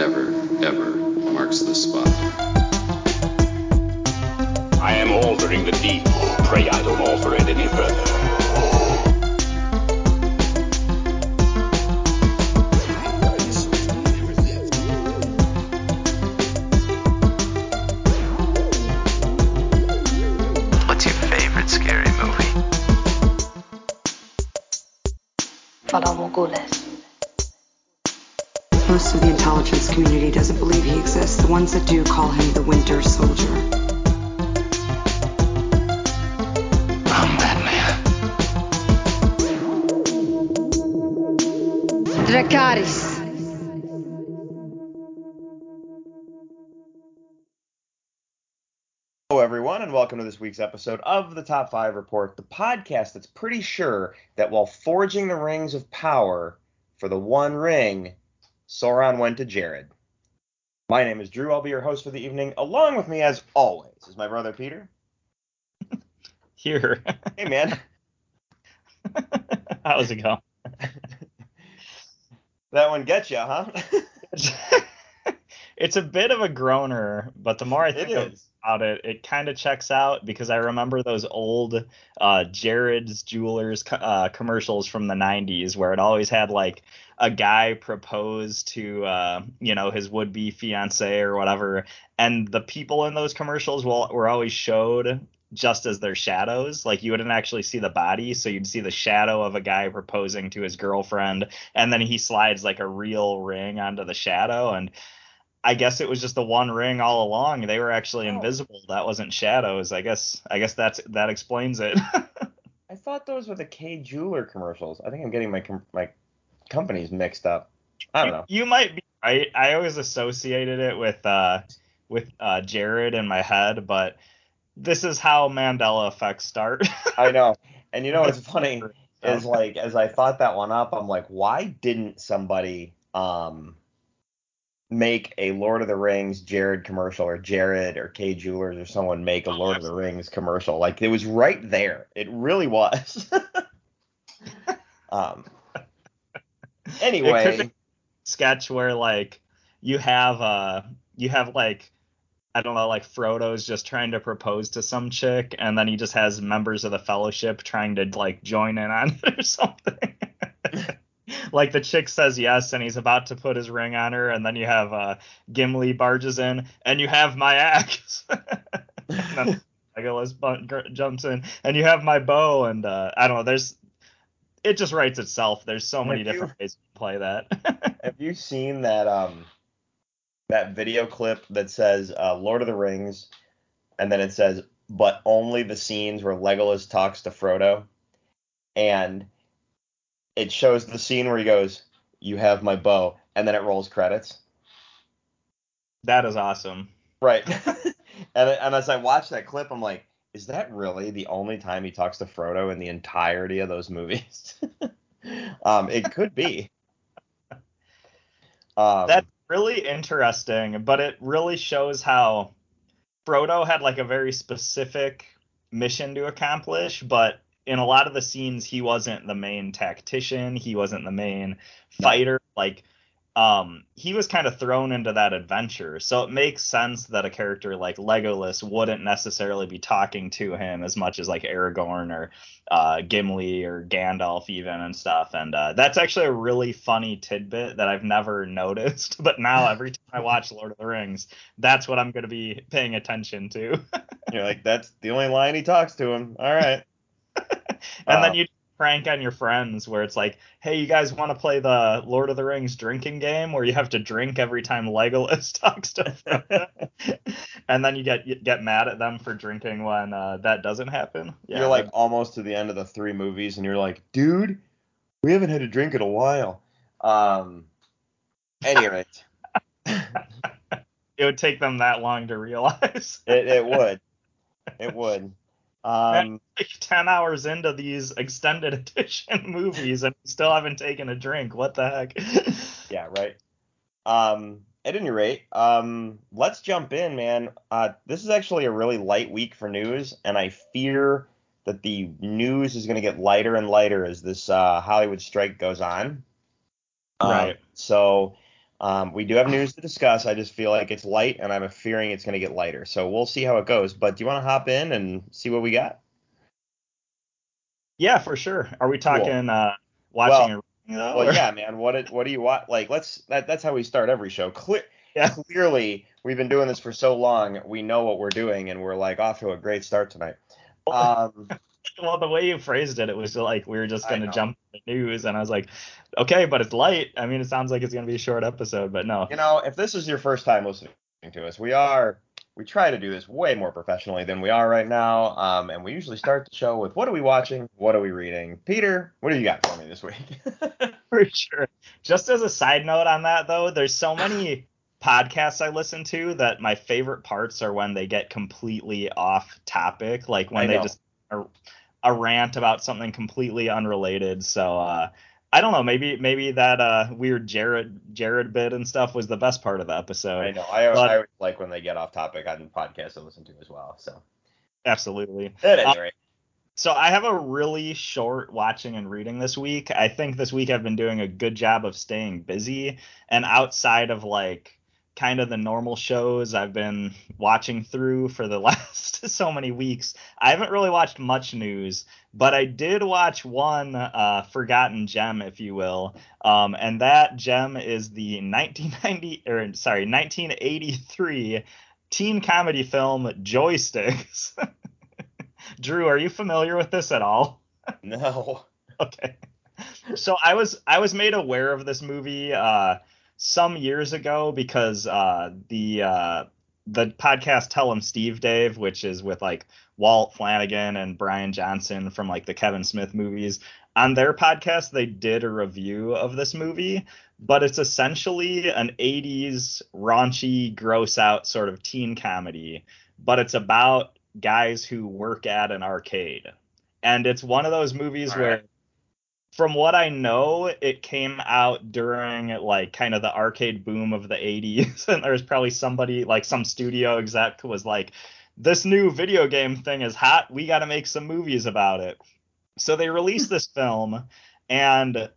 never, ever marks the spot. I am altering the deed. Pray I don't alter it any further. Welcome to this week's episode of the Top 5 Report, the podcast that's pretty sure that while forging the rings of power for the One Ring, Sauron went to Jared. My name is Drew. I'll be your host for the evening. Along with me, as always, is my brother Peter. Here. Hey, man. How's it going? that one gets you, huh? it's a bit of a groaner, but the more I It think is. About it, it kind of checks out because I remember those old uh, Jared's Jewelers uh, commercials from the 90s where it always had like a guy propose to, uh, you know, his would be fiance or whatever. And the people in those commercials will, were always showed just as their shadows. Like you wouldn't actually see the body, so you'd see the shadow of a guy proposing to his girlfriend, and then he slides like a real ring onto the shadow. And I guess it was just the one ring all along. They were actually Oh. invisible. That wasn't shadows. I guess I guess that's that explains it. I thought those were the Kay Jeweler commercials. I think I'm getting my com- my companies mixed up. I don't know. You might be right. I always associated it with uh with uh Jared in my head, but this is how Mandela effects start. I know. And you know what's funny is like as I thought that one up, I'm like, why didn't somebody um make a Lord of the Rings Jared commercial or Jared or Kay Jewelers or someone make a Lord of the Rings commercial? Like it was right there. It really was. um anyway, sketch where like you have uh you have like I don't know like Frodo's just trying to propose to some chick and then he just has members of the fellowship trying to like join in on it or something. like the chick says yes and he's about to put his ring on her and then you have uh Gimli barges in and you have my axe. and then Legolas bu- jumps in and you have my bow and uh I don't know there's it just writes itself. There's so many Have you- different ways to play that. Have you seen that um that video clip that says uh, Lord of the Rings, and then it says, but only the scenes where Legolas talks to Frodo, and it shows the scene where he goes, "You have my bow," and then it rolls credits. that is awesome. Right. and and as I watch that clip, I'm like, is that really the only time he talks to Frodo in the entirety of those movies? um, it could be. Um, That's really interesting, but it really shows how Frodo had like a very specific mission to accomplish, but in a lot of the scenes he wasn't the main tactician, he wasn't the main fighter, like um he was kind of thrown into that adventure. So it makes sense that a character like Legolas wouldn't necessarily be talking to him as much as like Aragorn or uh Gimli or Gandalf even and stuff. And uh that's actually a really funny tidbit that I've never noticed, but now every time I watch Lord of the Rings, that's what I'm going to be paying attention to. You're like, that's the only line he talks to him. All right. and Uh, then you prank on your friends where it's like, hey, you guys want to play the Lord of the Rings drinking game where you have to drink every time Legolas talks to Frodo? and then you get you get mad at them for drinking when uh, that doesn't happen. you're like almost to the end of the three movies, and you're like, dude, we haven't had a drink in a while. Um. Any rate, it would take them that long to realize. it, it would. It would. Um. like 10 hours into these extended edition movies and still haven't taken a drink. What the heck? Yeah. Right. Um. At any rate, um, let's jump in, man. Uh, this is actually a really light week for news, and I fear that the news is going to get lighter and lighter as this uh, Hollywood strike goes on. Um, Right. so Um, we do have news to discuss. I just feel like it's light, and I'm fearing it's going to get lighter. So we'll see how it goes. But do you want to hop in and see what we got? Yeah, for sure. Are we talking Cool. uh, watching Well- and reading, though? Well, yeah, man. What it, what do you want? Like, let's. That, that's how we start every show. Cle- Yeah. Clearly, we've been doing this for so long. We know what we're doing, and we're like off to a great start tonight. Um, Well, the way you phrased it, it was like we were just going to jump the news, and I was like, okay, but it's light. I mean, it sounds like it's going to be a short episode, but no. you know, if this is your first time listening to us, we are we try to do this way more professionally than we are right now. Um, and we usually start the show with what are we watching, what are we reading. Peter, what do you got for me this week? For sure. Just as a side note on that, though, there's so many podcasts I listen to that my favorite parts are when they get completely off topic, like when they just a, a rant about something completely unrelated. So uh, I don't know, maybe maybe that uh, weird Jared Jared bit and stuff was the best part of the episode. I know. I, But- I always like when they get off topic on podcasts I listen to as well. So Absolutely. at any Uh, rate, So I have a really short watching and reading this week. I think this week I've been doing a good job of staying busy and outside of like kind of the normal shows I've been watching through for the last so many weeks. I haven't really watched much news, but I did watch one uh, forgotten gem, if you will, um, and that gem is the 1990 or sorry 1983 teen comedy film Joysticks. Drew, are you familiar with this at all? no. Okay. So I was I was made aware of this movie uh some years ago because uh the uh the podcast Tell 'em Steve Dave, which is with like Walt Flanagan and Bryan Johnson from like the Kevin Smith movies, on their podcast they did a review of this movie, but it's essentially an 80s raunchy, gross out sort of teen comedy, but it's about guys who work at an arcade. And it's one of those movies All where right. From what I know, it came out during like kind of the arcade boom of the 80s. And there's probably somebody like some studio exec was like, this new video game thing is hot. We got to make some movies about it. So they released hmm. this film. And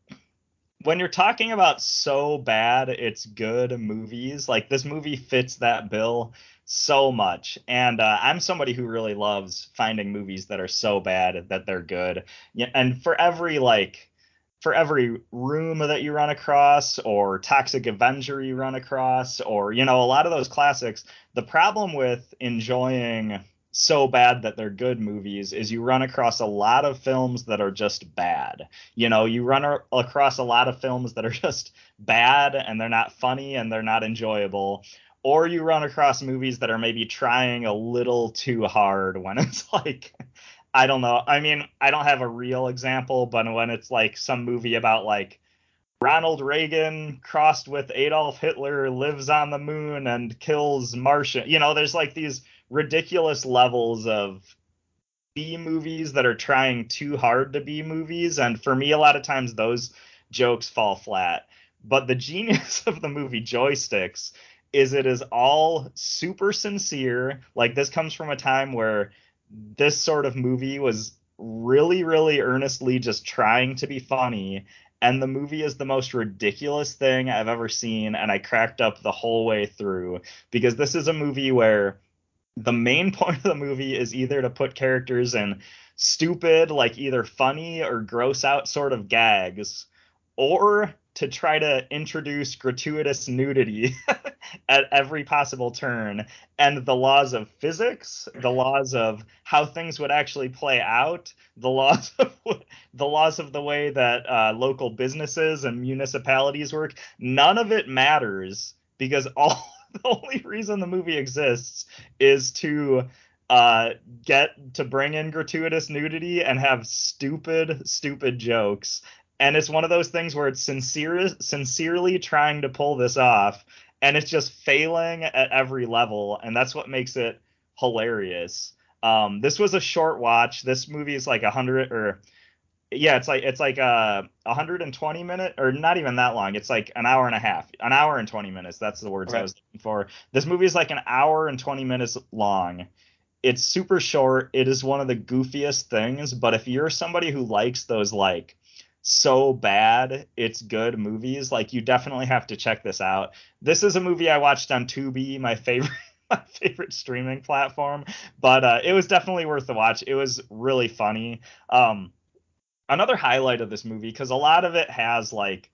when you're talking about so bad, it's good movies, like this movie fits that bill so much. And uh, I'm somebody who really loves finding movies that are so bad that they're good. And for every like for every room that you run across or toxic avenger you run across or you know a lot of those classics the problem with enjoying so bad that they're good movies is you run across a lot of films that are just bad you know you run a- across a lot of films that are just bad and they're not funny and they're not enjoyable or you run across movies that are maybe trying a little too hard when it's like I don't know. I mean, I don't have a real example, but when it's like some movie about like Ronald Reagan crossed with Adolf Hitler lives on the moon and kills Martian, you know, there's like these ridiculous levels of B movies that are trying too hard to be movies. And for me, a lot of times those jokes fall flat. But the genius of the movie Joysticks is it is all super sincere. Like this comes from a time where this sort of movie was really, really earnestly just trying to be funny. And the movie is the most ridiculous thing I've ever seen. And I cracked up the whole way through because this is a movie where the main point of the movie is either to put characters in stupid, like either funny or gross out sort of gags, or to try to introduce gratuitous nudity at every possible turn. And the laws of physics the laws of how things would actually play out the laws of the laws of the way that uh, local businesses and municipalities work none of it matters because all the only reason the movie exists is to uh, get to bring in gratuitous nudity and have stupid stupid jokes and it's one of those things where it's sincere sincerely trying to pull this off and it's just failing at every level and that's what makes it hilarious. Um this was a short watch. This movie is like a hundred or yeah it's like it's like a 120 minute or not even that long. It's like an hour and a half an hour and 20 minutes. That's the words i was looking for. This movie is like an hour and 20 minutes long. It's super short. It is one of the goofiest things but if you're somebody who likes those like so bad it's good movies. Like you definitely have to check this out. This is a movie I watched on Tubi, my favorite my favorite streaming platform, but uh, it was definitely worth the watch. It was really funny. Um, another highlight of this movie because a lot of it has like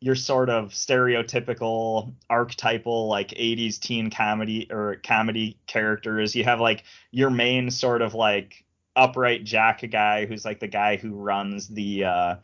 your sort of stereotypical archetypal like 80s teen comedy or comedy characters you have like your main sort of like upright jack guy who's like the guy who runs the uh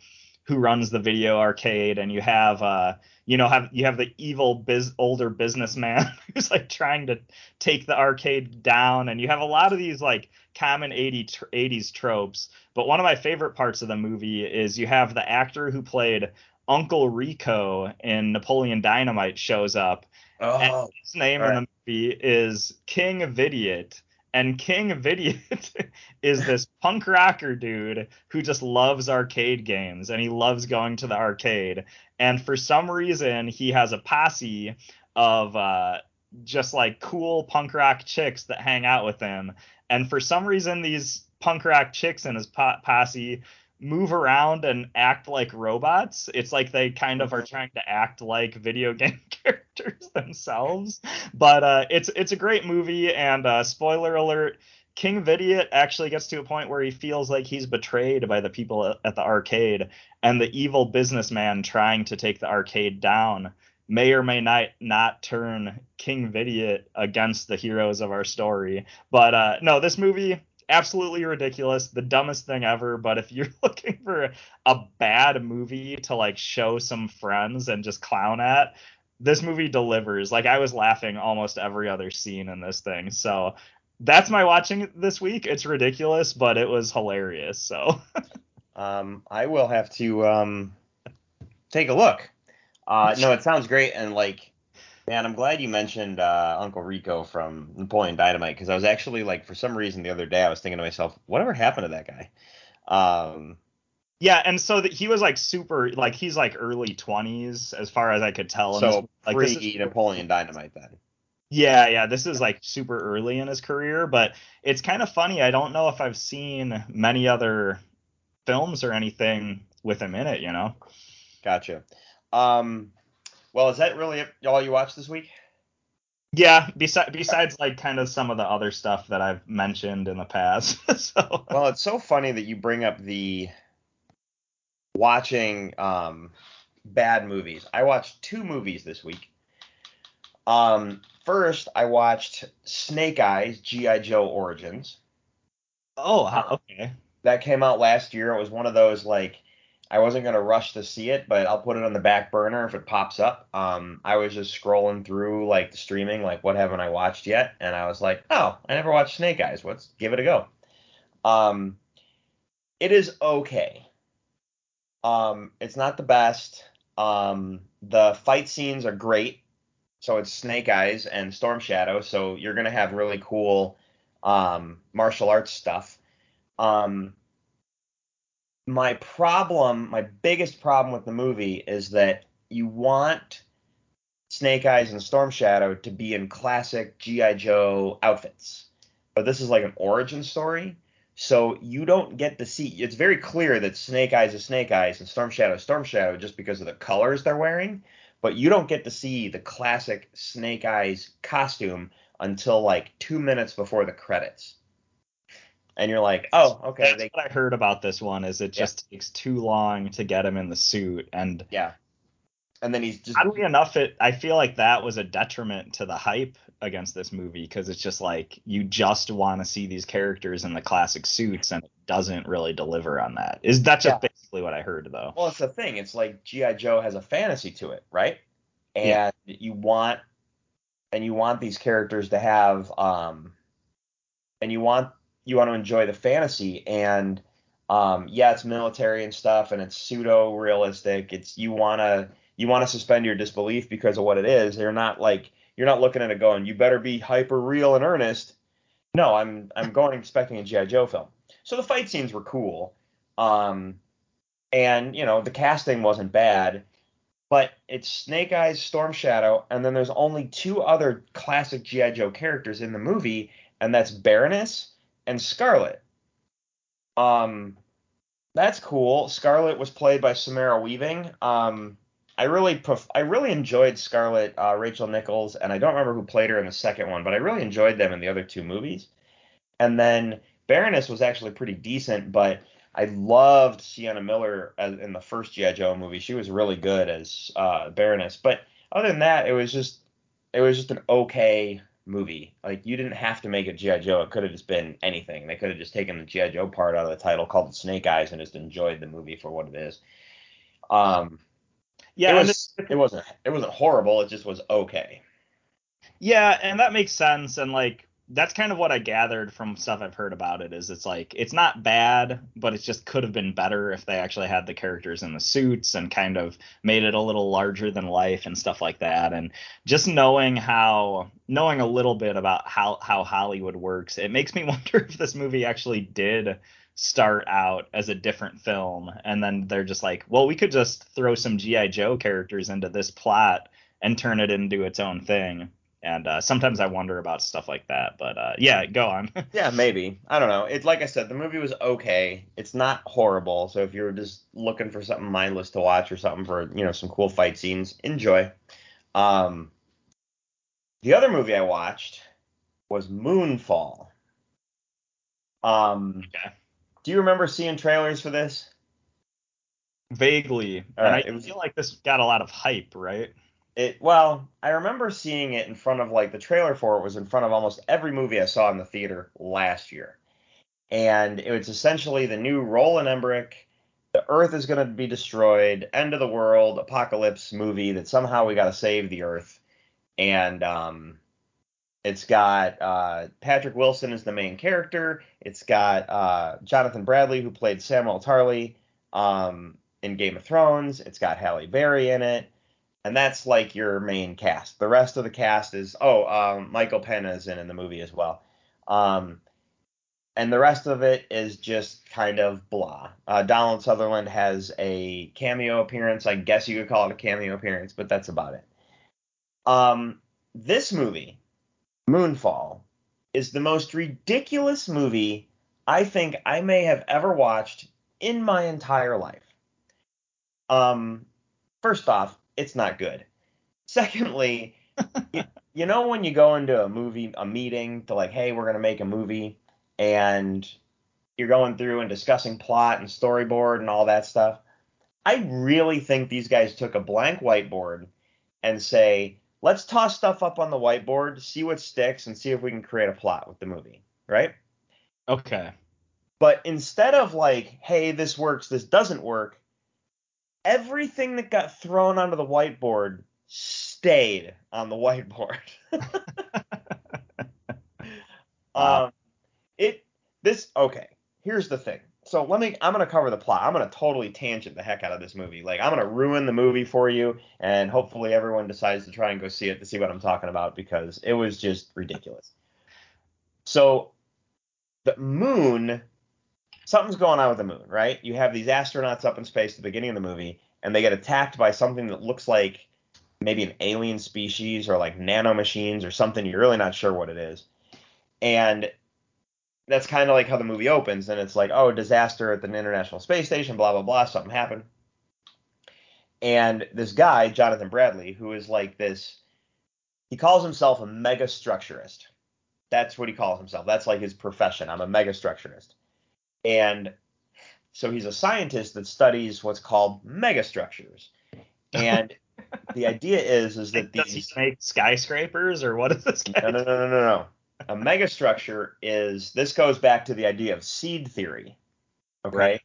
who runs the video arcade and you have uh you know have you have the evil biz older businessman who's like trying to take the arcade down and you have a lot of these like common 80 tr- 80s tropes but one of my favorite parts of the movie is you have the actor who played Uncle Rico in Napoleon Dynamite shows up. Oh, and his name all in the movie is King Vidiot. And King Vidiot is this punk rocker dude who just loves arcade games and he loves going to the arcade. And for some reason, he has a posse of uh, just like cool punk rock chicks that hang out with him. And for some reason, these punk rock chicks in his po- posse move around and act like robots. It's like they kind of are trying to act like video game characters themselves. But uh, it's it's a great movie, and uh, spoiler alert. King Vidiot actually gets to a point where he feels like he's betrayed by the people at the arcade, and the evil businessman trying to take the arcade down may or may not not turn King Vidiot against the heroes of our story. But uh, no, this movie absolutely ridiculous, the dumbest thing ever. But if you're looking for a bad movie to like show some friends and just clown at, this movie delivers. Like I was laughing almost every other scene in this thing. So that's my watching this week. It's ridiculous, but it was hilarious. So um, I will have to um take a look. Uh, no, it sounds great, and like, man, I'm glad you mentioned uh, Uncle Rico from Napoleon Dynamite because I was actually like, for some reason, the other day I was thinking to myself, whatever happened to that guy? Um, yeah, and so that he was like super, like he's like early 20s as far as I could tell. so this, like pre this is- Napoleon Dynamite then. Yeah, yeah, this is like super early in his career, but it's kind of funny. I don't know if I've seen many other films or anything with him in it, you know. Gotcha. Um, well, is that really all you watched this week? Yeah, besides besides like kind of some of the other stuff that I've mentioned in the past. so Well, it's so funny that you bring up the watching um, bad movies. I watched two movies this week. Um, first, I watched Snake Eyes GI Joe Origins. Oh, okay. That came out last year. It was one of those like I wasn't gonna rush to see it, but I'll put it on the back burner if it pops up. Um, I was just scrolling through like the streaming, like what haven't I watched yet? And I was like, oh, I never watched Snake Eyes. Let's give it a go. Um, it is okay. Um, it's not the best. Um, the fight scenes are great. So it's Snake Eyes and Storm Shadow. So you're gonna have really cool um, martial arts stuff. Um, my problem, my biggest problem with the movie is that you want Snake Eyes and Storm Shadow to be in classic G.I. Joe outfits. But this is like an origin story. So you don't get to see it's very clear that Snake Eyes is Snake Eyes and Storm Shadow is Storm Shadow just because of the colors they're wearing, but you don't get to see the classic Snake Eyes costume until like 2 minutes before the credits. And you're like, "Oh, okay, That's they what I heard about this one. Is it just takes too long to get him in the suit, and yeah." And then he's just oddly enough, it I feel like that was a detriment to the hype against this movie because it's just like you just want to see these characters in the classic suits, and it doesn't really deliver on that. Is that's just Yeah. basically what I heard though? Well, it's the thing. It's like GI Joe has a fantasy to it, right? And Yeah. you want and you want these characters to have um and you want you want to enjoy the fantasy and um yeah, it's military and stuff and it's pseudo realistic. It's you want to you want to suspend your disbelief because of what it is. You're not like you're not looking at it going, you better be hyper real and earnest. No, I'm I'm going expecting a GI Joe film. So the fight scenes were cool. Um and you know the casting wasn't bad but it's snake eyes storm shadow and then there's only two other classic gi joe characters in the movie and that's baroness and scarlet um that's cool. Scarlet was played by Samara Weaving. Um, I really pref- I really enjoyed Scarlet, uh, Rachel Nichols, and I don't remember who played her in the second one, but I really enjoyed them in the other two movies. And then Baroness was actually pretty decent, but I loved Sienna Miller as, in the first G.I. Joe movie. She was really good as uh, Baroness. But other than that, it was just it was just an okay movie. Like you didn't have to make it G.I. Joe. It could have just been anything. They could have just taken the G.I. Joe part out of the title, called it Snake Eyes, and just enjoyed the movie for what it is. Um, Yeah, it was it wasn't it wasn't horrible. It just was okay. Yeah, and that makes sense. And like that's kind of what I gathered from stuff I've heard about it is it's like it's not bad, but it just could have been better if they actually had the characters in the suits and kind of made it a little larger than life and stuff like that. And just knowing how knowing a little bit about how how Hollywood works, it makes me wonder if this movie actually did start out as a different film and then they're just like, well, we could just throw some GI Joe characters into this plot and turn it into its own thing. And uh, sometimes I wonder about stuff like that. But uh, yeah, go on. Yeah, maybe. I don't know. It's like I said, the movie was okay. It's not horrible. So if you're just looking for something mindless to watch or something for, you know, some cool fight scenes, enjoy. Um the other movie I watched was Moonfall. Um Okay. do you remember seeing trailers for this? Vaguely. All and I was- feel like this got a lot of hype, right? It well, I remember seeing it in front of like the trailer for it was in front of almost every movie I saw in the theater last year. And it was essentially the new Roland Emmerich, the Earth is going to be destroyed, end of the world, apocalypse movie that somehow we got to save the Earth. And um, it's got uh, Patrick Wilson as the main character. It's got uh, Jonathan Bradley who played Samwell Tarly um, in Game of Thrones. It's got Halle Berry in it and that's like your main cast. The rest of the cast is oh, um, Michael Pena is in in the movie as well, um, and the rest of it is just kind of blah. Uh, Donald Sutherland has a cameo appearance. I guess you could call it a cameo appearance, but that's about it. Um, this movie, Moonfall, is the most ridiculous movie I think I may have ever watched in my entire life. Um, first off, it's not good. Secondly, you, you know when you go into a movie, a meeting to like, hey, we're gonna make a movie, and you're going through and discussing plot and storyboard and all that stuff. I really think these guys took a blank whiteboard and say, let's toss stuff up on the whiteboard, see what sticks, and see if we can create a plot with the movie, right? Okay. But instead of like, hey, this works, this doesn't work, everything that got thrown onto the whiteboard stayed on the whiteboard. Wow. um, it this okay. Here's the thing. So let me. I'm gonna cover the plot. I'm gonna totally tangent the heck out of this movie. Like I'm gonna ruin the movie for you, and hopefully everyone decides to try and go see it to see what I'm talking about because it was just ridiculous. So the moon something's going on with the moon, right? You have these astronauts up in space at the beginning of the movie, and they get attacked by something that looks like maybe an alien species or like nanomachines or something. You're really not sure what it is. And that's kind of like how the movie opens. And it's like, oh, disaster at the International Space Station, blah, blah, blah, something happened. And this guy, Jonathan Bradley, who is like this, he calls himself a mega structurist. That's what he calls himself. That's like his profession. I'm a mega structurist. And so he's a scientist that studies what's called megastructures. And the idea is is that Does he these make skyscrapers or what is this no no no no no no. A megastructure is this goes back to the idea of seed theory. Okay? Right.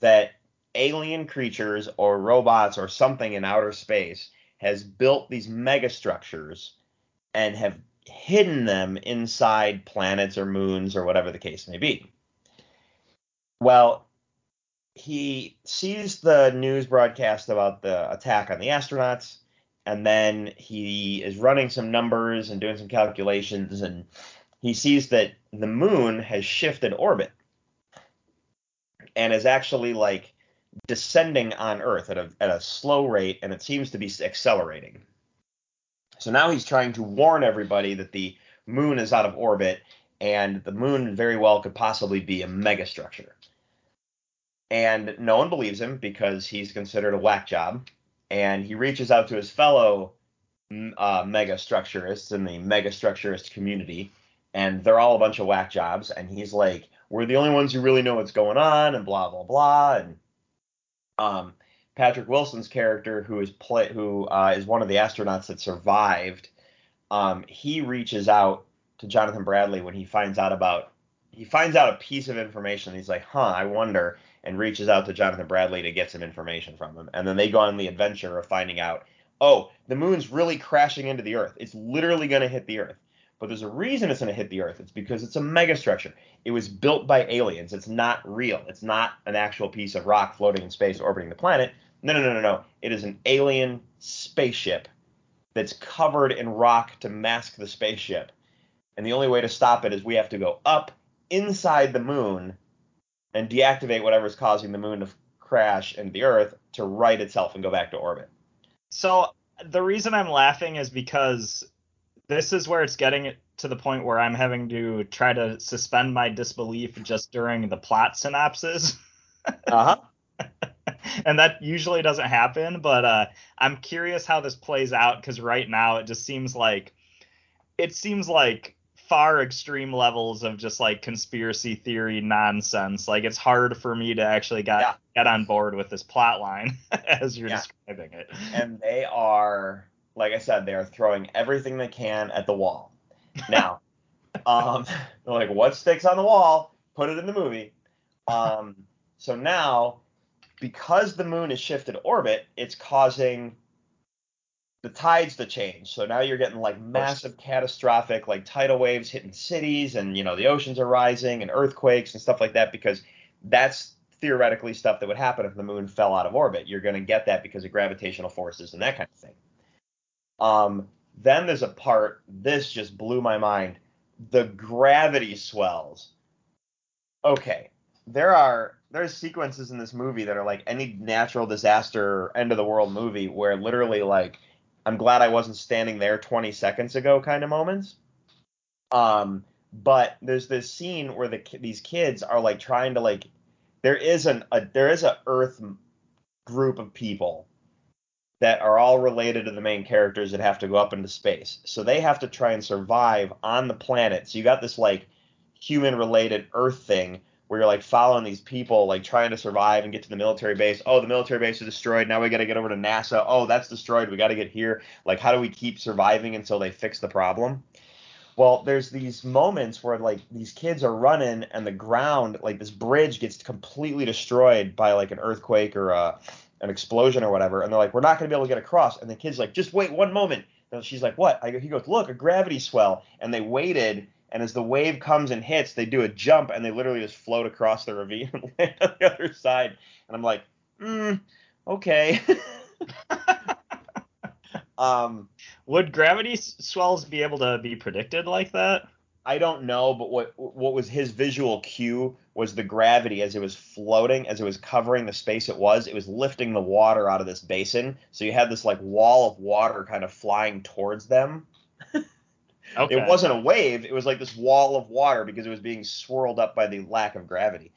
That alien creatures or robots or something in outer space has built these megastructures and have hidden them inside planets or moons or whatever the case may be. Well, he sees the news broadcast about the attack on the astronauts, and then he is running some numbers and doing some calculations, and he sees that the moon has shifted orbit and is actually like descending on Earth at a at a slow rate, and it seems to be accelerating. So now he's trying to warn everybody that the moon is out of orbit, and the moon very well could possibly be a megastructure. And no one believes him because he's considered a whack job. And he reaches out to his fellow uh, mega structurists in the mega structurist community, and they're all a bunch of whack jobs. And he's like, "We're the only ones who really know what's going on," and blah blah blah. And um, Patrick Wilson's character, who is play, who uh, is one of the astronauts that survived, um, he reaches out to Jonathan Bradley when he finds out about he finds out a piece of information. He's like, "Huh, I wonder," and reaches out to Jonathan Bradley to get some information from him. And then they go on the adventure of finding out, "Oh, the moon's really crashing into the Earth. It's literally going to hit the Earth." But there's a reason it's going to hit the Earth. It's because it's a megastructure. It was built by aliens. It's not real. It's not an actual piece of rock floating in space orbiting the planet. No, no, no, no, no. It is an alien spaceship that's covered in rock to mask the spaceship. And the only way to stop it is we have to go up inside the moon and deactivate whatever's causing the moon to crash into the Earth to right itself and go back to orbit. So the reason I'm laughing is because this is where it's getting to the point where I'm having to try to suspend my disbelief just during the plot synopsis. Uh huh. and that usually doesn't happen, but uh, I'm curious how this plays out because right now it just seems like it seems like far extreme levels of just like conspiracy theory nonsense. Like it's hard for me to actually get Yeah. get on board with this plot line as you're Yeah. describing it. and they are, like I said, they are throwing everything they can at the wall. Now, um, they're like, what sticks on the wall? Put it in the movie. Um, so now, because the moon has shifted orbit, it's causing the tides to change. So now you're getting like massive catastrophic like tidal waves hitting cities and you know the oceans are rising and earthquakes and stuff like that because that's theoretically stuff that would happen if the moon fell out of orbit. You're going to get that because of gravitational forces and that kind of thing. Um, then there's a part this just blew my mind. The gravity swells. Okay, there are there's sequences in this movie that are like any natural disaster end of the world movie where literally like I'm glad I wasn't standing there 20 seconds ago kind of moments. Um, but there's this scene where the these kids are like trying to like there is an a, there is a Earth group of people that are all related to the main characters that have to go up into space. So they have to try and survive on the planet. So you got this like human related Earth thing where you're like following these people, like trying to survive and get to the military base. Oh, the military base is destroyed. Now we got to get over to NASA. Oh, that's destroyed. We got to get here. Like, how do we keep surviving until they fix the problem? Well, there's these moments where like these kids are running and the ground, like this bridge gets completely destroyed by like an earthquake or a, an explosion or whatever, and they're like, we're not gonna be able to get across. And the kid's like, just wait one moment. And she's like, what? I he goes, look, a gravity swell. And they waited, and as the wave comes and hits, they do a jump, and they literally just float across the ravine and land on the other side. And I'm like, mm, okay. um, Would gravity swells be able to be predicted like that? I don't know, but what what was his visual cue was the gravity as it was floating, as it was covering the space it was. It was lifting the water out of this basin, so you had this like wall of water kind of flying towards them. Okay. It wasn't a wave; it was like this wall of water because it was being swirled up by the lack of gravity.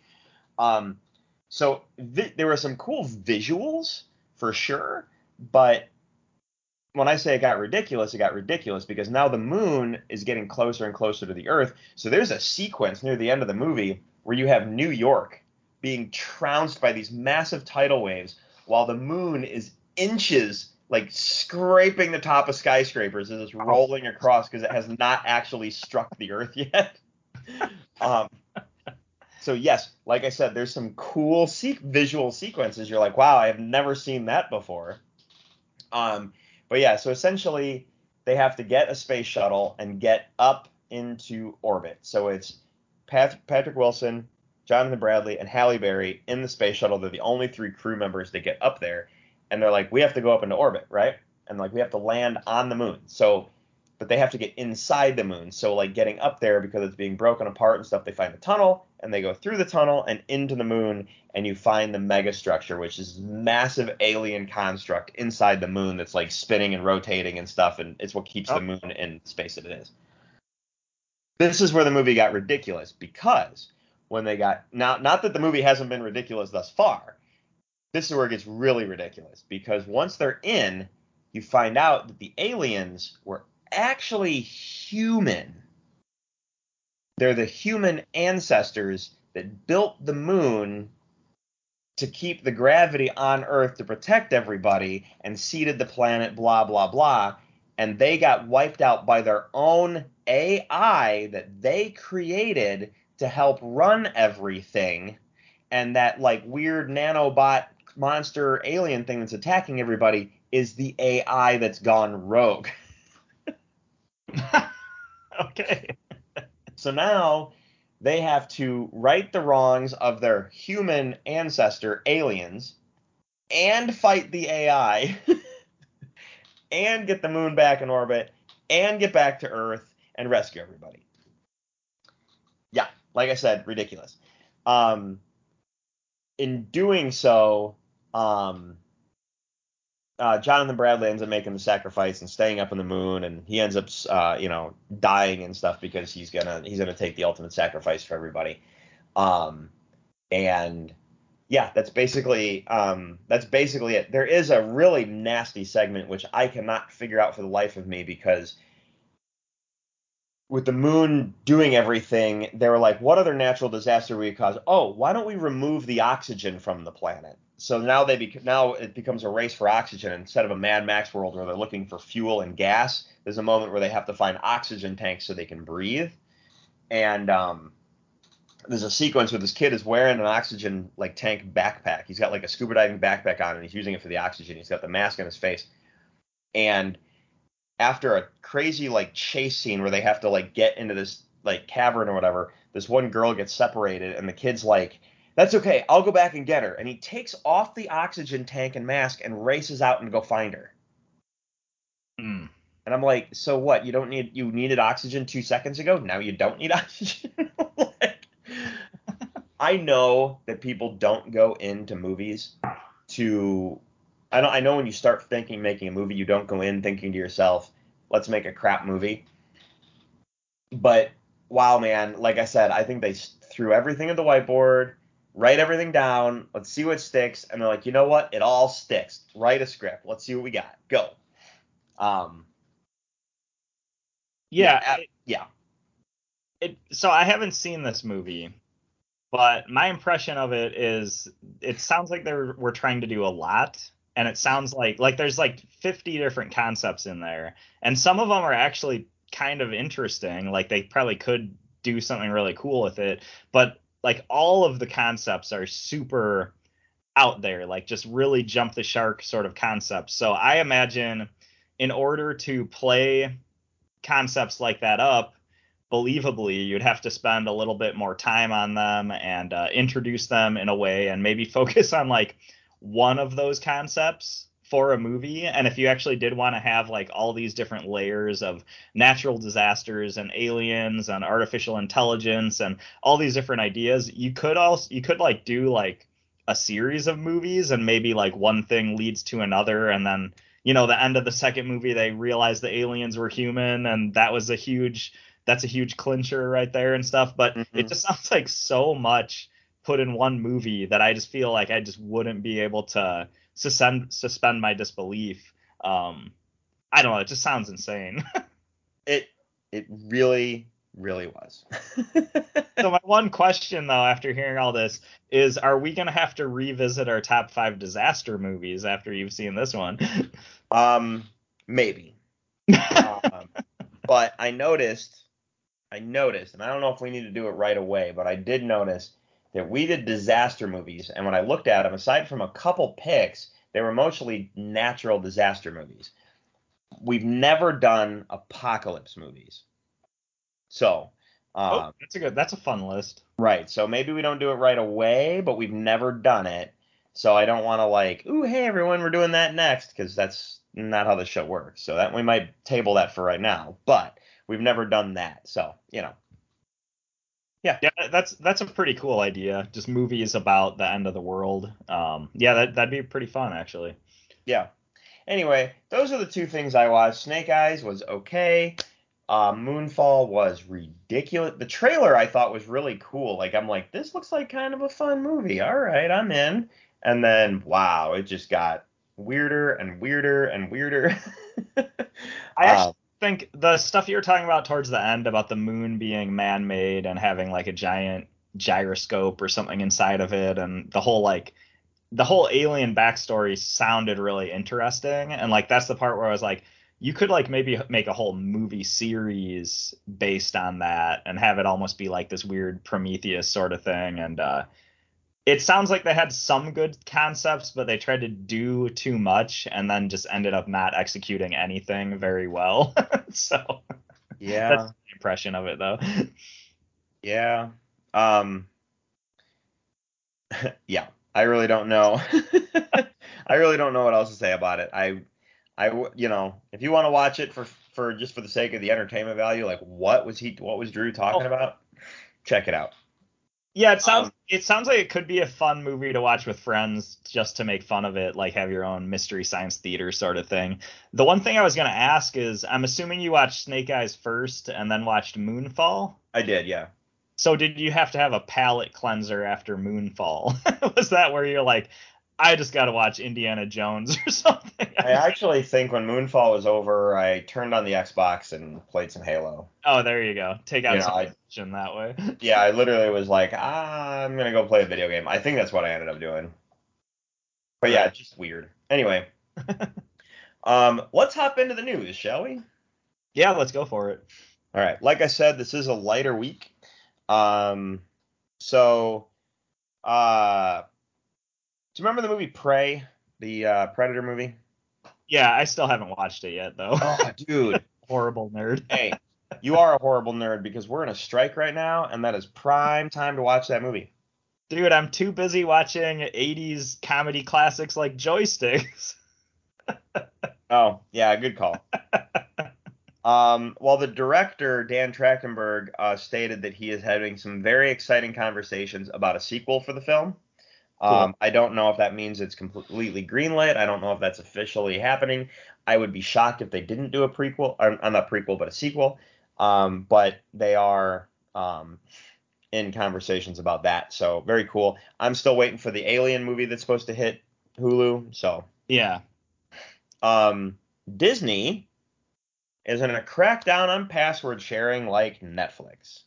Um, so vi- there were some cool visuals for sure, but when I say it got ridiculous, it got ridiculous because now the moon is getting closer and closer to the Earth. So there's a sequence near the end of the movie where you have New York being trounced by these massive tidal waves while the moon is inches like scraping the top of skyscrapers as it's rolling across because it has not actually struck the earth yet. um, so yes, like I said, there's some cool se- visual sequences. You're like, wow, I have never seen that before. Um, but yeah, so essentially they have to get a space shuttle and get up into orbit. So it's Pat- Patrick Wilson, Jonathan Bradley, and Halle Berry in the space shuttle. They're the only three crew members that get up there, and they're like, we have to go up into orbit, right? And like we have to land on the moon. So, but they have to get inside the moon. So like getting up there because it's being broken apart and stuff. They find a tunnel and they go through the tunnel and into the moon, and you find the megastructure, which is massive alien construct inside the moon that's like spinning and rotating and stuff, and it's what keeps Oh. the moon in space that it is. This is where the movie got ridiculous because when they got now not that the movie hasn't been ridiculous thus far. This is where it gets really ridiculous because once they're in, you find out that the aliens were actually human. They're the human ancestors that built the moon to keep the gravity on Earth to protect everybody and seeded the planet, blah, blah, blah. And they got wiped out by their own AI that they created to help run everything. And that, like, weird nanobot monster alien thing that's attacking everybody is the AI that's gone rogue. okay. So now they have to right the wrongs of their human ancestor aliens and fight the AI and get the moon back in orbit and get back to Earth and rescue everybody. Yeah, like I said, ridiculous. Um, in doing so, um, uh, Jonathan Bradley ends up making the sacrifice and staying up in the moon, and he ends up, uh, you know, dying and stuff because he's gonna he's gonna take the ultimate sacrifice for everybody. Um, and yeah, that's basically um, that's basically it. There is a really nasty segment which I cannot figure out for the life of me because with the moon doing everything, they were like, what other natural disaster we cause? Oh, why don't we remove the oxygen from the planet? So now they bec- now it becomes a race for oxygen instead of a Mad Max world where they're looking for fuel and gas. There's a moment where they have to find oxygen tanks so they can breathe. And um, there's a sequence where this kid is wearing an oxygen like tank backpack. He's got like a scuba diving backpack on and he's using it for the oxygen. He's got the mask on his face. And after a crazy like chase scene where they have to like get into this like cavern or whatever, this one girl gets separated and the kid's like, "That's okay, I'll go back and get her." And he takes off the oxygen tank and mask and races out and go find her. Hmm. And I'm like, "So what? You don't need you needed oxygen 2 seconds ago? Now you don't need oxygen?" like, I know that people don't go into movies to I I know when you start thinking making a movie, you don't go in thinking to yourself, let's make a crap movie. But wow, man, like I said, I think they threw everything at the whiteboard, write everything down, let's see what sticks, and they're like, you know what? It all sticks. Write a script. Let's see what we got. Go. Um, Yeah. yeah, it- yeah. it, so I haven't seen this movie, but my impression of it is it sounds like they were, were trying to do a lot, and it sounds like like there's like 50 different concepts in there, and some of them are actually kind of interesting. Like they probably could do something really cool with it, but like all of the concepts are super out there, like just really jump the shark sort of concepts. So I imagine in order to play concepts like that up believably, you'd have to spend a little bit more time on them and uh, introduce them in a way and maybe focus on like one of those concepts for a movie. And if you actually did want to have like all these different layers of natural disasters and aliens and artificial intelligence and all these different ideas, you could also you could like do like a series of movies and maybe like one thing leads to another and then you know the end of the second movie they realize the aliens were human and that was a huge that's a huge clincher right there and stuff but Mhm. it just sounds like so much put in one movie that i just feel like i just wouldn't be able to suspend suspend my disbelief um i don't know it just sounds insane It it really really was. so my one question though after hearing all this is are we going to have to revisit our top 5 disaster movies after you've seen this one um, maybe. um, but I noticed, I noticed, and I don't know if we need to do it right away, but I did notice that we did disaster movies, and when I looked at them, aside from a couple picks, they were mostly natural disaster movies. We've never done apocalypse movies. So, oh, um, that's a good that's a fun list right. So maybe we don't do it right away, but we've never done it. So I don't want to like, ooh, hey everyone, we're doing that next, because that's not how the show works. So that we might table that for right now. But we've never done that. So, you know. Yeah, yeah, that's that's a pretty cool idea. Just movies about the end of the world. Um, yeah, that that'd be pretty fun actually. Yeah. Anyway, those are the two things I watched. Snake Eyes was okay. Uh, Moonfall was ridiculous. The trailer I thought was really cool. Like I'm like, this looks like kind of a fun movie. All right, I'm in. And then wow, it just got weirder and weirder and weirder. I actually Um, think the stuff you were talking about towards the end about the moon being man-made and having like a giant gyroscope or something inside of it, and the whole like the whole alien backstory sounded really interesting. And like that's the part where I was like, you could like maybe make a whole movie series based on that and have it almost be like this weird Prometheus sort of thing. And uh, it sounds like they had some good concepts, but they tried to do too much and then just ended up not executing anything very well. so yeah. that's the impression of it though. Yeah. Um yeah, I really don't know. I really don't know what else to say about it. I, I, you know, if you want to watch it for for just for the sake of the entertainment value, like what was he what was Drew talking Oh. about? Check it out. Yeah, it sounds Um, it sounds like it could be a fun movie to watch with friends just to make fun of it, like have your own mystery science theater sort of thing. The one thing I was gonna ask is I'm assuming you watched Snake Eyes first and then watched Moonfall. I did, yeah. So did you have to have a palate cleanser after Moonfall? was that where you're like, I just gotta watch Indiana Jones or something? I actually think when Moonfall was over, I turned on the Xbox and played some Halo. oh, there you go. Take out You know, some I- that way. Yeah, I literally was like, ah, I'm gonna go play a video game. I think that's what I ended up doing. But yeah, it's just weird. Anyway, um, let's hop into the news, shall we? yeah, let's go for it. All right. Like I said, this is a lighter week. Um, so, uh, you remember the movie Prey, the uh, Predator movie? Yeah, I still haven't watched it yet though. Oh, dude. Horrible nerd. hey, you are a horrible nerd because we're in a strike right now, and that is prime time to watch that movie. Dude, I'm too busy watching 80s comedy classics like Joysticks. Oh, yeah, good call. um, well, the director Dan Trachtenberg uh, stated that he is having some very exciting conversations about a sequel for the film. Um, I don't know if that means it's completely greenlit. I don't know if that's officially happening. I would be shocked if they didn't do a prequel, or uh, not prequel, but a sequel. Um, but they are um, in conversations about that. So very cool. I'm still waiting for the Alien movie that's supposed to hit Hulu. So Yeah. um, Disney is going to crack down on password sharing like Netflix.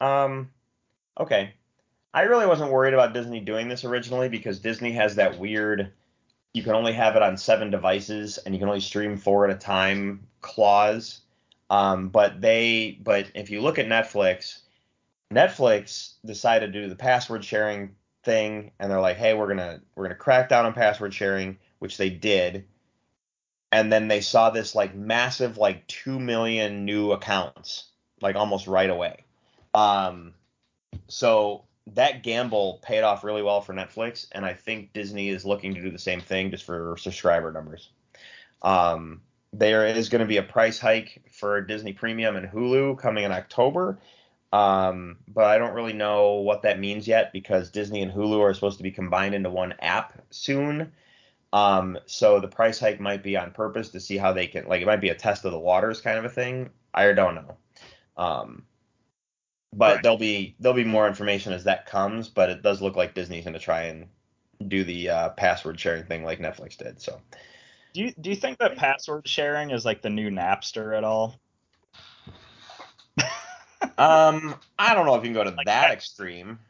Um, okay. I really wasn't worried about Disney doing this originally because Disney has that weird you can only have it on seven devices and you can only stream four at a time clause. Um, but they but if you look at Netflix, Netflix decided to do the password sharing thing and they're like, "Hey, we're to we're to crack down on password sharing," which they did. And then they saw this like massive like 2 million new accounts like almost right away. Um so that gamble paid off really well for Netflix, and I think Disney is looking to do the same thing just for subscriber numbers. Um, there is going to be a price hike for Disney Premium and Hulu coming in October, um, but I don't really know what that means yet because Disney and Hulu are supposed to be combined into one app soon. Um, so the price hike might be on purpose to see how they can, like, it might be a test of the waters kind of a thing. I don't know. But Right. there'll be there'll be more information as that comes. But it does look like Disney's going to try and do the uh, password sharing thing like Netflix did. So Do you do you think that password sharing is like the new Napster at all? um, I don't know if you can go to Like that that- extreme.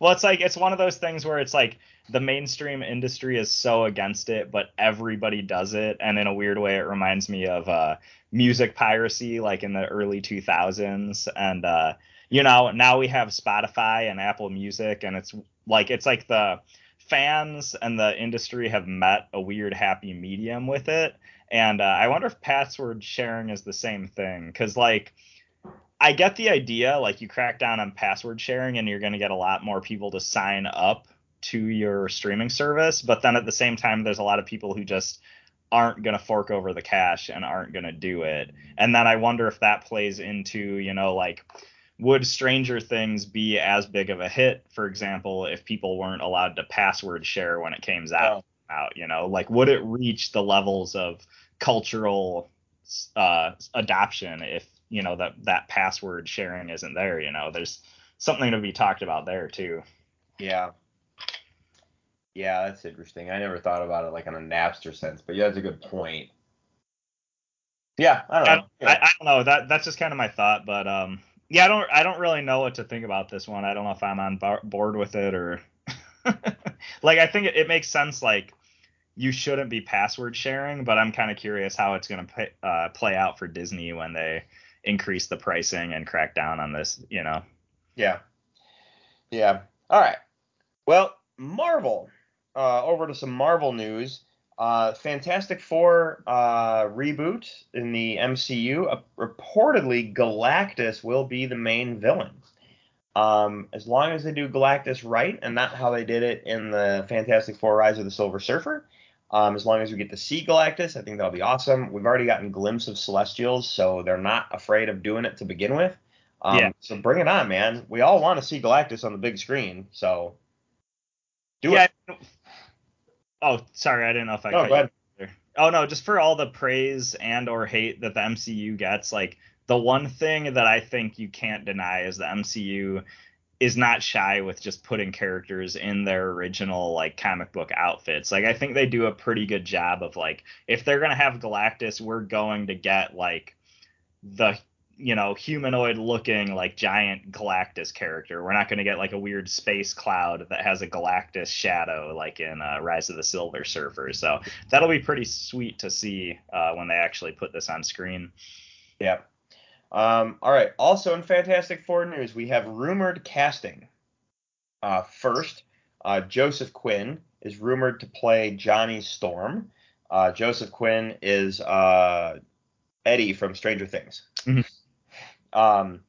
Well, it's like it's one of those things where it's like the mainstream industry is so against it, but everybody does it, and in a weird way, it reminds me of uh, music piracy, like in the early 2000s. And uh, you know, now we have Spotify and Apple Music, and it's like it's like the fans and the industry have met a weird happy medium with it. And uh, I wonder if password sharing is the same thing, because like. I get the idea, like you crack down on password sharing and you're going to get a lot more people to sign up to your streaming service, but then at the same time there's a lot of people who just aren't going to fork over the cash and aren't going to do it. And then I wonder if that plays into, you know, like would Stranger Things be as big of a hit, for example, if people weren't allowed to password share when it came out, out, you know? Like would it reach the levels of cultural uh, adoption if you know that that password sharing isn't there. You know, there's something to be talked about there too. Yeah. Yeah, that's interesting. I never thought about it like in a Napster sense, but yeah, that's a good point. Yeah, I don't I know. don't, I, I don't know. That that's just kind of my thought, but um, yeah, I don't I don't really know what to think about this one. I don't know if I'm on bar- board with it or like I think it, it makes sense. Like you shouldn't be password sharing, but I'm kind of curious how it's going to play, uh, play out for Disney when they increase the pricing and crack down on this. You know. Yeah. Yeah. All right. Well, Marvel. Uh, over to some Marvel news. Uh, Fantastic Four uh, reboot in the MCU. Uh, reportedly, Galactus will be the main villain. Um, as long as they do Galactus right and not how they did it in the Fantastic Four Rise of the Silver Surfer. Um, as long as we get to see Galactus, I think that'll be awesome. We've already gotten glimpse of Celestials, so they're not afraid of doing it to begin with. Um, Yeah. So bring it on, man. We all want to see Galactus on the big screen, so do yeah. it. Oh, sorry, I didn't know if I. Cut go ahead. Oh no, just for all the praise and or hate that the MCU gets, like the one thing that I think you can't deny is the MCU is not shy with just putting characters in their original like comic book outfits. Like I think they do a pretty good job of like if they're gonna have Galactus, we're going to get like the you know humanoid looking like giant Galactus character. We're not going to get like a weird space cloud that has a Galactus shadow like in uh, Rise of the Silver Surfer. So that'll be pretty sweet to see uh, when they actually put this on screen. Yeah. Um, all right. Also in Fantastic Four news, we have rumored casting. Uh, first, uh, Joseph Quinn is rumored to play Johnny Storm. Uh, Joseph Quinn is uh, Eddie from Stranger Things. Mhm. Um,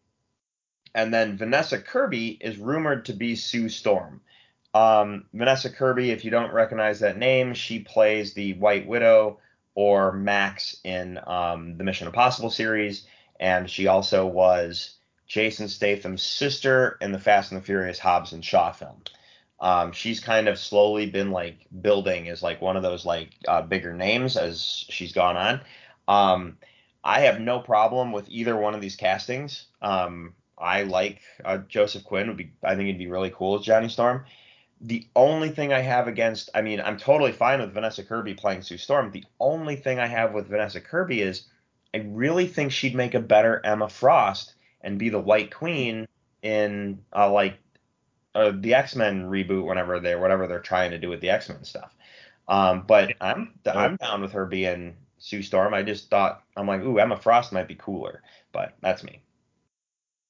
and then Vanessa Kirby is rumored to be Sue Storm. Um, Vanessa Kirby, if you don't recognize that name, she plays the White Widow or Max in um, the Mission Impossible series, and she also was Jason Statham's sister in the Fast and the Furious Hobbs and Shaw film. Um, she's kind of slowly been like building as like one of those like uh, bigger names as she's gone on. Um, I have no problem with either one of these castings. Um, I like uh, Joseph Quinn. Would be I think it'd be really cool as Johnny Storm. The only thing I have against, I mean, I'm totally fine with Vanessa Kirby playing Sue Storm. The only thing I have with Vanessa Kirby is I really think she'd make a better Emma Frost and be the White Queen in uh, like uh, the X Men reboot, whenever they're whatever they're trying to do with the X Men stuff. Um, but I'm I'm down with her being Sue Storm. I just thought I'm like, ooh, Emma Frost might be cooler, but that's me.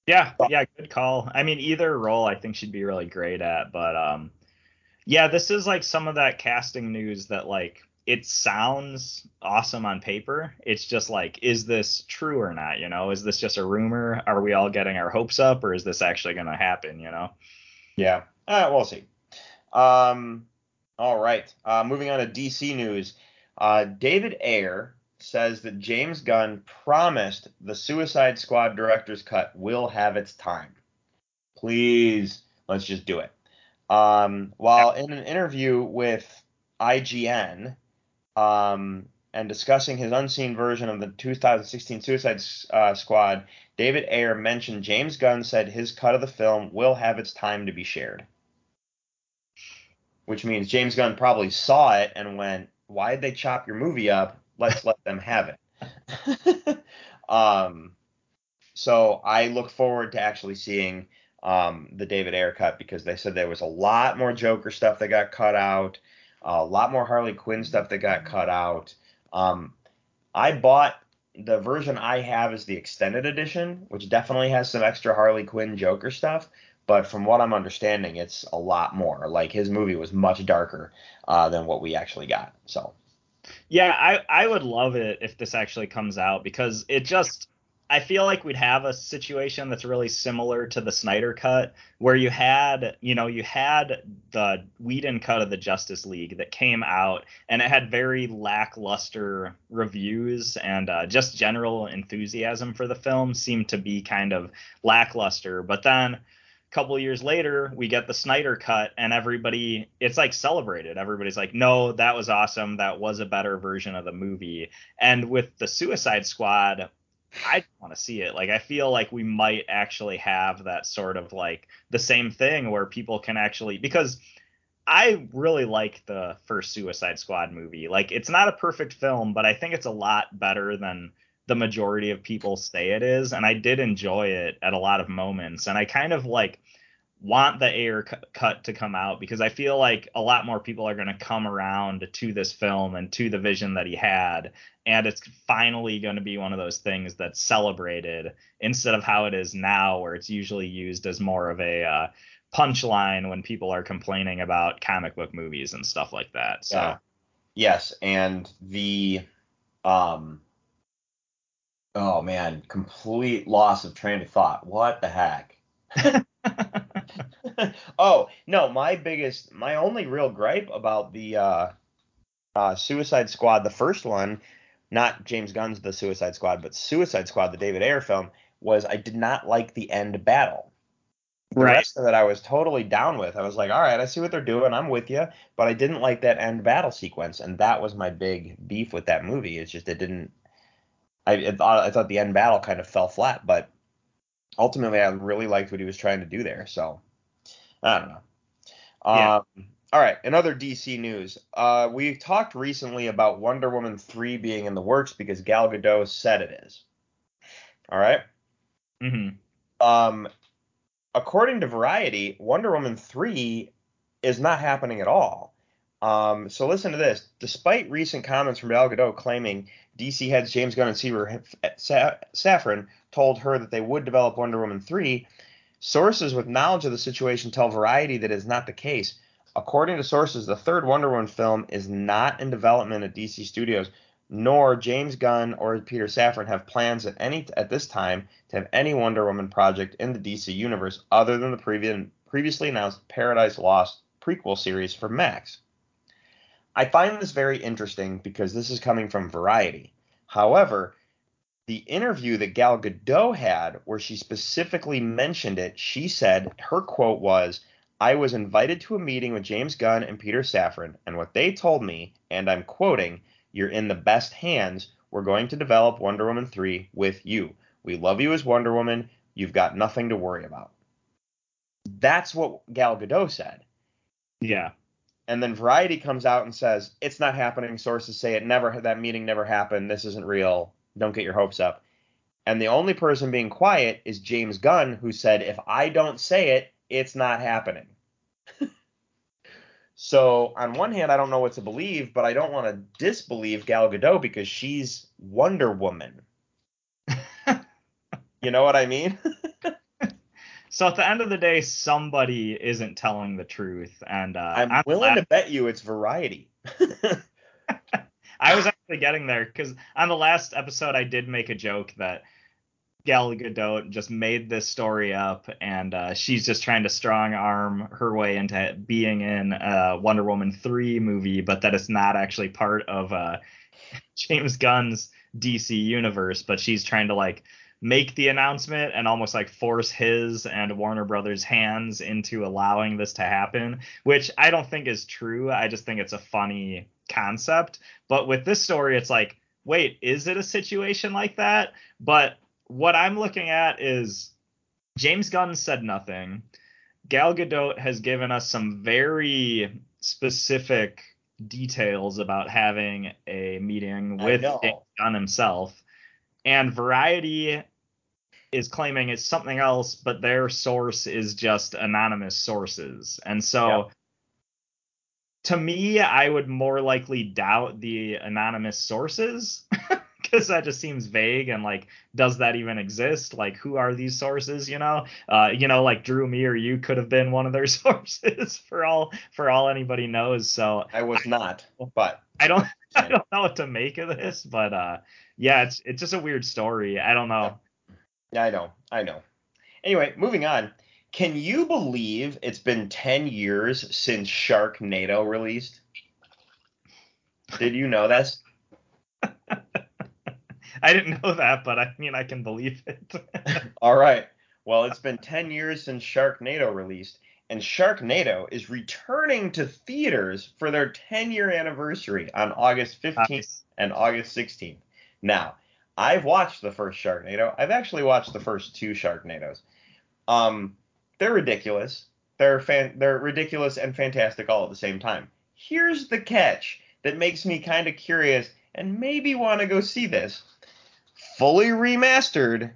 Yeah, yeah, good call. I mean, either role I think she'd be really great at, but um, yeah, this is like some of that casting news that like it sounds awesome on paper. It's just like, is this true or not? You know, is this just a rumor? Are we all getting our hopes up, or is this actually going to happen? You know? Yeah, uh, we'll see. Um, all right. Uh, moving on to DC news. Uh, David Ayer says that James Gunn promised the Suicide Squad director's cut will have its time. Please, let's just do it. Um, while in an interview with IGN um, and discussing his unseen version of the 2016 Suicide uh, Squad, David Ayer mentioned James Gunn said his cut of the film will have its time to be shared. Which means James Gunn probably saw it and went, Why'd they chop your movie up? Let's let them have it. um, so I look forward to actually seeing um, the David Ayer cut because they said there was a lot more Joker stuff that got cut out, a lot more Harley Quinn stuff that got cut out. Um, I bought the version I have is the extended edition, which definitely has some extra Harley Quinn Joker stuff. But from what I'm understanding, it's a lot more. Like his movie was much darker uh, than what we actually got. So Yeah, I I would love it if this actually comes out because it just I feel like we'd have a situation that's really similar to the Snyder cut where you had, you know, you had the Whedon cut of the Justice League that came out and it had very lackluster reviews and uh, just general enthusiasm for the film seemed to be kind of lackluster. But then couple years later, we get the Snyder cut, and everybody, it's like celebrated. Everybody's like, no, that was awesome. That was a better version of the movie. And with the Suicide Squad, I want to see it. Like, I feel like we might actually have that sort of like the same thing where people can actually, because I really like the first Suicide Squad movie. Like, it's not a perfect film, but I think it's a lot better than the majority of people say it is and i did enjoy it at a lot of moments and i kind of like want the Ayer cut to come out because i feel like a lot more people are going to come around to this film and to the vision that he had and it's finally going to be one of those things that's celebrated instead of how it is now where it's usually used as more of a uh, punchline when people are complaining about comic book movies and stuff like that so yeah. yes and the um oh man, complete loss of train of thought. What the heck? oh no, my biggest, my only real gripe about the uh, uh, Suicide Squad, the first one, not James Gunn's The Suicide Squad, but Suicide Squad, the David Ayer film, was I did not like the end battle. The right. rest of it I was totally down with. I was like, all right, I see what they're doing. I'm with you. But I didn't like that end battle sequence, and that was my big beef with that movie. It's just it didn't I thought I thought the end battle kind of fell flat, but ultimately I really liked what he was trying to do there. So I don't know. Yeah. Um, all right, another DC news. Uh, we talked recently about Wonder Woman 3 being in the works because Gal Gadot said it is. All right. Mm-hmm. Um, according to Variety, Wonder Woman 3 is not happening at all. Um, so listen to this. Despite recent comments from Gal Gadot claiming DC heads James Gunn and Peter Safran told her that they would develop Wonder Woman 3. Sources with knowledge of the situation tell Variety that is not the case. According to sources, the third Wonder Woman film is not in development at DC Studios, nor James Gunn or Peter Safran have plans at any at this time to have any Wonder Woman project in the DC universe other than the previous, previously announced Paradise Lost prequel series for Max. I find this very interesting because this is coming from Variety. However, the interview that Gal Gadot had, where she specifically mentioned it, she said her quote was, I was invited to a meeting with James Gunn and Peter Safran, and what they told me, and I'm quoting, You're in the best hands. We're going to develop Wonder Woman 3 with you. We love you as Wonder Woman. You've got nothing to worry about. That's what Gal Gadot said. Yeah and then Variety comes out and says it's not happening. Sources say it never that meeting never happened. This isn't real. Don't get your hopes up. And the only person being quiet is James Gunn, who said if I don't say it, it's not happening. so on one hand, I don't know what to believe, but I don't want to disbelieve Gal Gadot because she's Wonder Woman. you know what I mean? So at the end of the day, somebody isn't telling the truth, and uh, I'm, I'm, willing to bet you it's Variety. I was actually getting there because on the last episode, I did make a joke that Gal Gadot just made this story up, and uh, she's just trying to strong arm her way into being in a Wonder Woman 3 movie, but that it's not actually part of uh, James Gunn's DC universe, but she's trying to like make the announcement and almost like force his and Warner Brothers hands into allowing this to happen, which I don't think is true. I just think it's a funny concept. But with this story, it's like, wait, is it a situation like that? But what I'm looking at is James Gunn said nothing. Gal Gadot has given us some very specific details about having a meeting with James Gunn himself. And Variety is claiming it's something else, but their source is just anonymous sources. And so yeah. to me, I would more likely doubt the anonymous sources because that just seems vague and like, does that even exist? Like, who are these sources? You know, uh, you know, like Drew, me, or you could have been one of their sources for all for all anybody knows. So I was not, but I don't I don't know what to make of this, but uh, yeah, it's it's just a weird story. I don't know. I know, I know. Anyway, moving on. Can you believe it's been 10 years since Sharknado released? Did you know this? I didn't know that, but I mean, I can believe it. All right. Well, it's been 10 years since Sharknado released, and Sharknado is returning to theaters for their 10 year anniversary on August 15th Nice. and August 16th. Now, I've watched the first Sharknado. I've actually watched the first two Sharknados. Um, they're ridiculous. They're fan- they're ridiculous and fantastic all at the same time. Here's the catch that makes me kind of curious and maybe want to go see this. Fully remastered,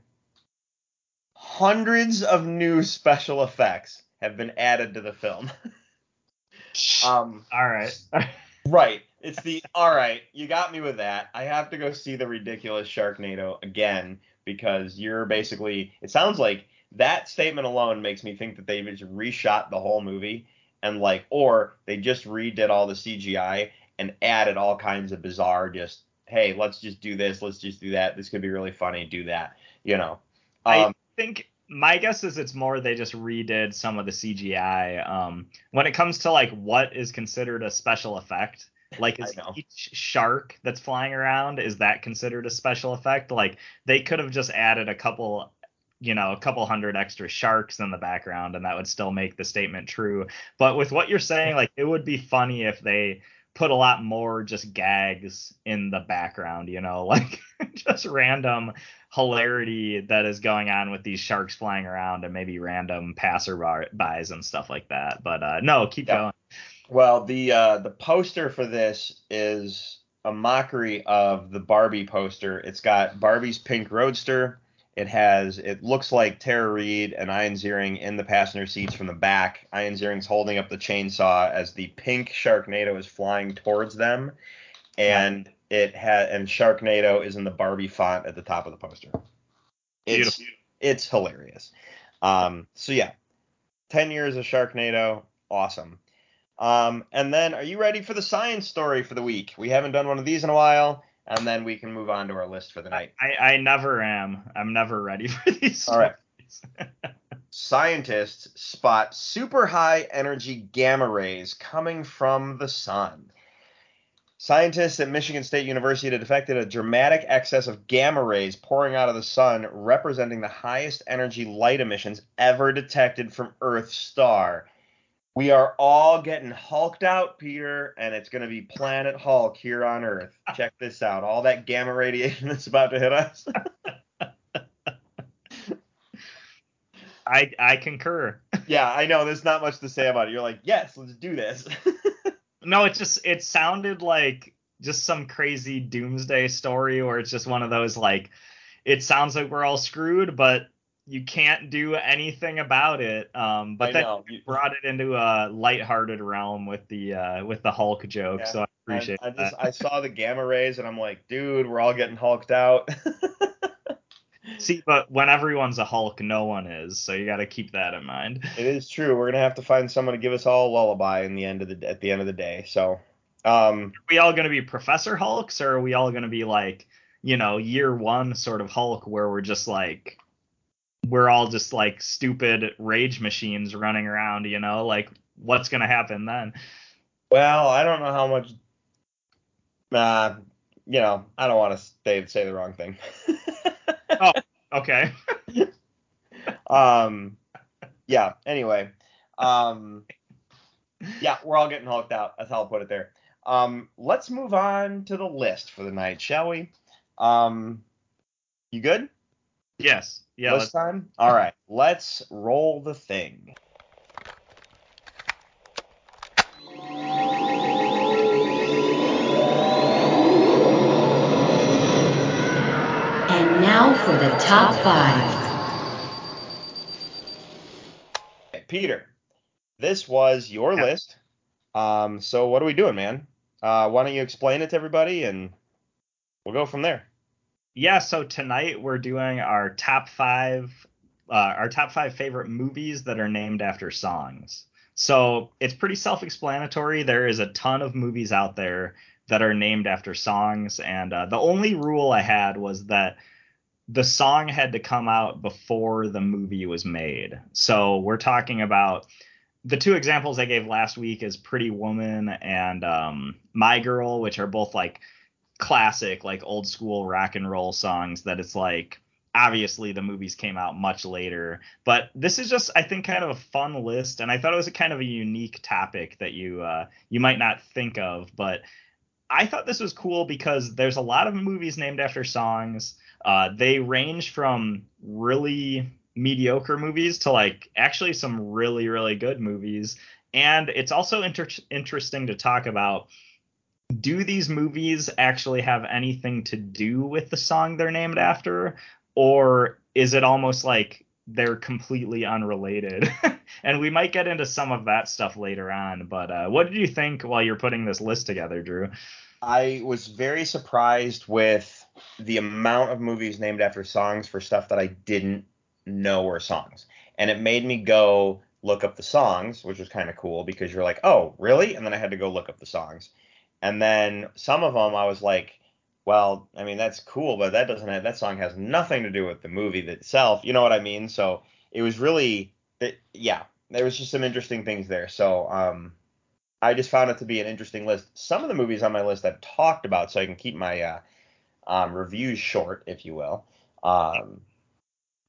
hundreds of new special effects have been added to the film. um, All right. Right. It's the all right. You got me with that. I have to go see the ridiculous Sharknado again because you're basically. It sounds like that statement alone makes me think that they just reshot the whole movie and like, or they just redid all the CGI and added all kinds of bizarre. Just hey, let's just do this. Let's just do that. This could be really funny. Do that. You know. I Um, think my guess is it's more they just redid some of the CGI. Um, when it comes to like what is considered a special effect, like is each shark that's flying around is that considered a special effect? Like they could have just added a couple, you know, a couple hundred extra sharks in the background, and that would still make the statement true. But with what you're saying, like it would be funny if they put a lot more just gags in the background, you know, like just random hilarity that is going on with these sharks flying around and maybe random passerbys and stuff like that. But uh, no, keep Yeah. going. Well, the uh, the poster for this is a mockery of the Barbie poster. It's got Barbie's pink roadster. It has it looks like Tara Reid and Ian Ziering in the passenger seats from the back. Ian Ziering's holding up the chainsaw as the pink Sharknado is flying towards them, and it had and Sharknado is in the Barbie font at the top of the poster. It's Beautiful. it's hilarious. Um, so yeah, ten years of Sharknado, awesome. Um, and then, are you ready for the science story for the week? We haven't done one of these in a while, and then we can move on to our list for the night. I, I never am. I'm never ready for these. All right. stories. Scientists spot super high energy gamma rays coming from the sun. Scientists at Michigan State University had detected a dramatic excess of gamma rays pouring out of the sun, representing the highest energy light emissions ever detected from Earth's star. We are all getting hulked out, Peter, and it's going to be Planet Hulk here on Earth. Check this out. All that gamma radiation that's about to hit us. I I concur. yeah, I know. There's not much to say about it. You're like, yes, let's do this. No, it just it sounded like just some crazy doomsday story where it's just one of those like it sounds like we're all screwed, but you can't do anything about it. Um, but I then know. you brought it into a lighthearted realm with the uh, with the Hulk joke, Yeah, so I appreciate I, I just that. I saw the gamma rays and I'm like, dude, we're all getting hulked out. See, but when everyone's a Hulk, no one is, so you got to keep that in mind. it is true. We're gonna have to find someone to give us all a lullaby in the end of the at the end of the day. So, um, Are we all going to be Professor Hulks, or are we all going to be like, you know, year one sort of Hulk, where we're just like, we're all just like stupid rage machines running around, you know? Like, what's going to happen then? well, I don't know how much. Uh, you know, I don't want to say say the wrong thing. Oh, okay. um, yeah. Anyway, um, yeah, we're all getting hulked out. That's how I'll put it there. Um, let's move on to the list for the night, shall we? Um, you good? Yes. Yeah. This time. All right, let's roll the thing. And now for the top five. Okay, Peter, this was your Yeah. list. Um, so what are we doing, man? Uh, why don't you explain it to everybody, and we'll go from there. Yeah. So tonight we're doing our top five, uh, our top five favorite movies that are named after songs. So it's pretty self-explanatory. There is a ton of movies out there that are named after songs, and uh, the only rule I had was that the song had to come out before the movie was made. So we're talking about the two examples I gave last week is Pretty Woman and um, My Girl, which are both like classic, like old school rock and roll songs that it's like obviously the movies came out much later. But this is just I think kind of a fun list, and I thought it was a kind of a unique topic that you uh, you might not think of, but I thought this was cool because there's a lot of movies named after songs. Uh, they range from really mediocre movies to like actually some really really good movies and it's also inter- interesting to talk about do these movies actually have anything to do with the song they're named after or is it almost like they're completely unrelated and we might get into some of that stuff later on but uh, what did you think while you're putting this list together drew I was very surprised with the amount of movies named after songs for stuff that I didn't know were songs. And it made me go look up the songs, which was kind of cool because you're like, oh, really? And then I had to go look up the songs. And then some of them I was like, well, I mean, that's cool, but that doesn't have, that song has nothing to do with the movie itself. You know what I mean? So it was really, it, yeah, there was just some interesting things there. So, um, I just found it to be an interesting list. Some of the movies on my list I've talked about, so I can keep my uh, um, reviews short, if you will. Um,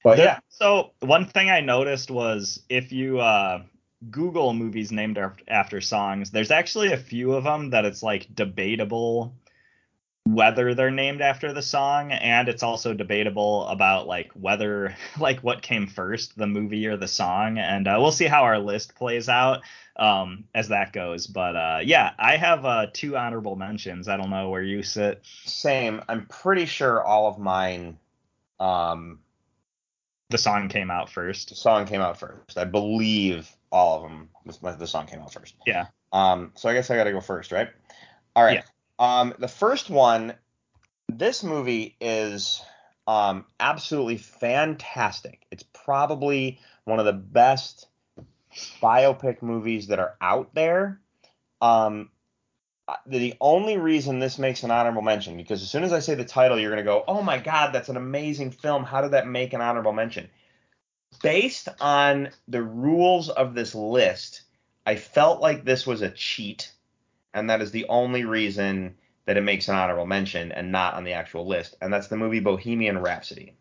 but There- yeah, So one thing I noticed was if you uh, Google movies named after songs, there's actually a few of them that it's like debatable whether they're named after the song, and it's also debatable about like whether like what came first, the movie or the song. And uh, we'll see how our list plays out um, as that goes. But uh, yeah, I have uh, two honorable mentions. I don't know where you sit. same. I'm pretty sure all of mine, um, The song came out first. the song came out first. I believe all of them. The, the song came out first. Yeah. Um, so I guess I got to go first, right? All right. Yeah. Um, the first one, this movie is um, absolutely fantastic. It's probably one of the best biopic movies that are out there. Um, the only reason this makes an honorable mention, because as soon as I say the title, you're going to go, oh my God, that's an amazing film. How did that make an honorable mention? Based on the rules of this list, I felt like this was a cheat, and that is the only reason that it makes an honorable mention and not on the actual list, and that's the movie Bohemian Rhapsody.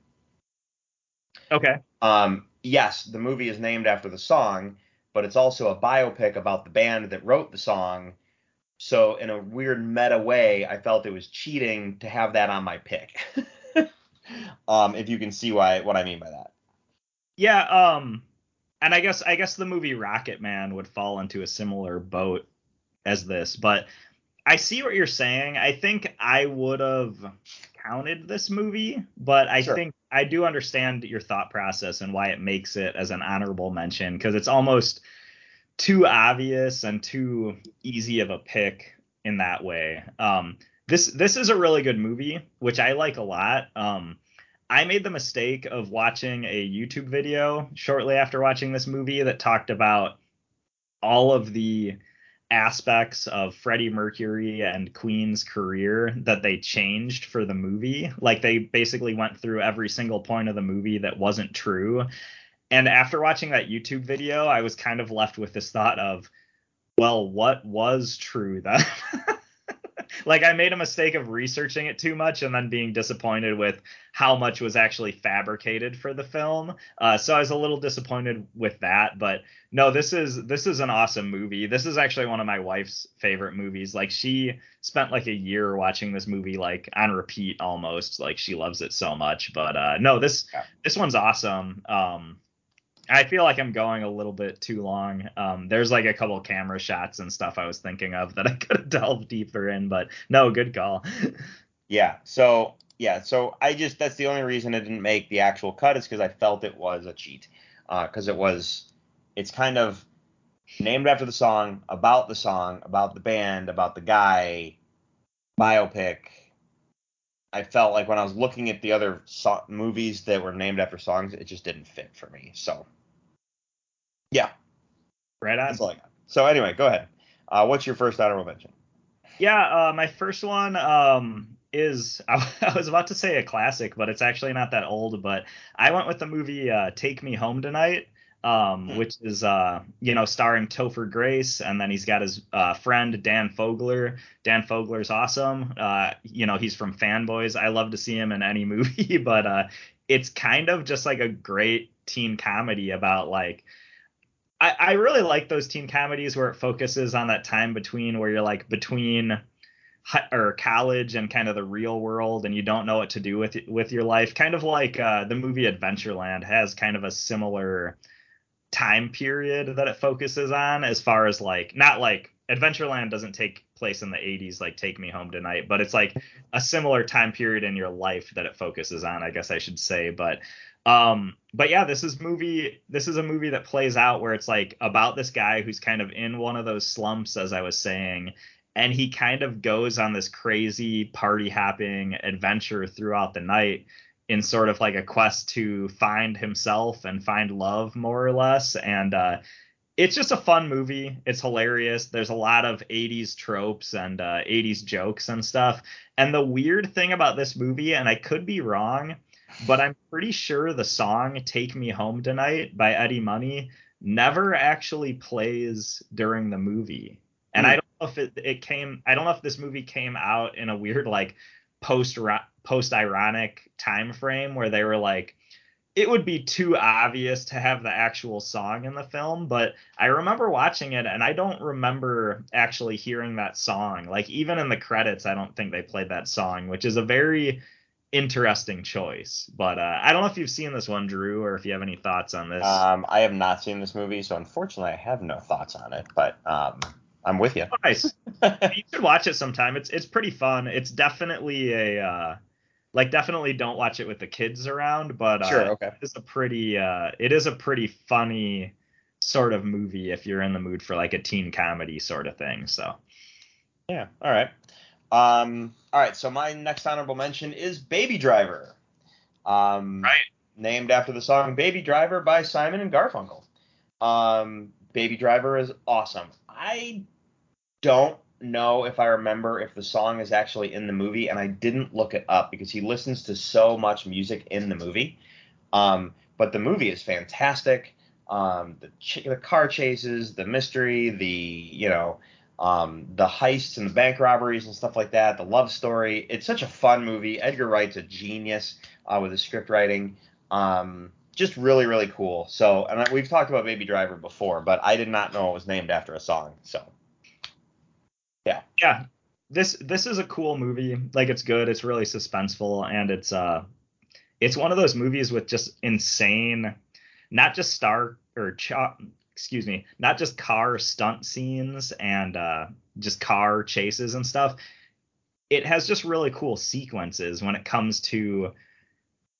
Okay. Um, yes, the movie is named after the song, but it's also a biopic about the band that wrote the song. So in a weird meta way, I felt it was cheating to have that on my pick. um, if you can see why what I mean by that. Yeah, um and I guess I guess the movie Rocket Man would fall into a similar boat as this, but I see what you're saying. I think I would have counted this movie, but I Sure. think I do understand your thought process and why it makes it as an honorable mention because it's almost too obvious and too easy of a pick in that way. Um, this this is a really good movie, which I like a lot. Um, I made the mistake of watching a YouTube video shortly after watching this movie that talked about all of the aspects of Freddie Mercury and Queen's career that they changed for the movie. Like they basically went through every single point of the movie that wasn't true. And after watching that YouTube video, I was kind of left with this thought of, well, what was true then? like I made a mistake of researching it too much and then being disappointed with how much was actually fabricated for the film. Uh, so I was a little disappointed with that. But no, this is this is an awesome movie. This is actually one of my wife's favorite movies. Like she spent like a year watching this movie like on repeat almost. Like she loves it so much. But uh, no, this Yeah. this one's awesome. Um, I feel like I'm going a little bit too long. Um, there's like a couple camera shots and stuff I was thinking of that I could have delved deeper in, but no, good call. Yeah. So yeah. So I just that's the only reason it didn't make the actual cut is because I felt it was a cheat. Because it was, it's kind of named after the song, about the song, about the band, about the guy, biopic. I felt like when I was looking at the other so- movies that were named after songs, it just didn't fit for me. So yeah, right on. that's all I got. So anyway, go ahead. Uh, what's your first honorable mention? Yeah, uh, my first one um, is I, I was about to say a classic, but it's actually not that old. But I went with the movie uh, Take Me Home Tonight. um, Hmm. which is uh, you know starring Topher Grace, and then he's got his uh, friend Dan Fogler. Dan Fogler's awesome. Uh, you know he's from Fanboys. I love to see him in any movie, but uh, it's kind of just like a great teen comedy about like. I, I really like those teen comedies where it focuses on that time between where you're like between or college and kind of the real world and you don't know what to do with with your life. Kind of like uh, the movie adventureland has kind of a similar time period that it focuses on as far as like not like adventureland doesn't take place in the 80s like take me home tonight but it's like a similar time period in your life that it focuses on i guess i should say but um but yeah this is movie this is a movie that plays out where it's like about this guy who's kind of in one of those slumps as i was saying and he kind of goes on this crazy party hopping adventure throughout the night in sort of like a quest to find himself and find love more or less and uh it's just a fun movie. It's hilarious. There's a lot of 80s tropes and uh 80s jokes and stuff. And the weird thing about this movie and i could be wrong but i'm pretty sure the song take me home tonight by eddie money never actually plays during the movie. And Hmm. i don't know if it, it came i don't know if this movie came out in a weird like post post ironic time frame where they were like it would be too obvious to have the actual song in the film but i remember watching it and i don't remember actually hearing that song like even in the credits i don't think they played that song which is a very interesting choice but uh, i don't know if you've seen this one drew or if you have any thoughts on this Um, I have not seen this movie, so unfortunately, I have no thoughts on it. But um, I'm with you. nice you should watch it sometime. It's it's pretty fun. It's definitely a uh like definitely don't watch it with the kids around, but uh Sure, okay. it's a pretty uh it is a pretty funny sort of movie if you're in the mood for like a teen comedy sort of thing. So Yeah. All right. Um. All right. So my next honorable mention is Baby Driver. Um. Right. Named after the song "Baby Driver" by Simon and Garfunkel. Um. Baby Driver is awesome. I don't know if I remember if the song is actually in the movie, and I didn't look it up because he listens to so much music in the movie. Um. But the movie is fantastic. Um. The ch- the car chases, the mystery, the you know um, the heists and the bank robberies and stuff like that, the love story. It's such a fun movie. Edgar Wright's a genius uh, with his script writing. Um, just really, really cool. So, and I, we've talked about Baby Driver before, but I did not know it was named after a song. So, yeah, Yeah. this this is a cool movie. Like it's good. It's really suspenseful, and it's uh, it's one of those movies with just insane, not just star or cha- excuse me, not just car stunt scenes and uh, just car chases and stuff. It has just really cool sequences when it comes to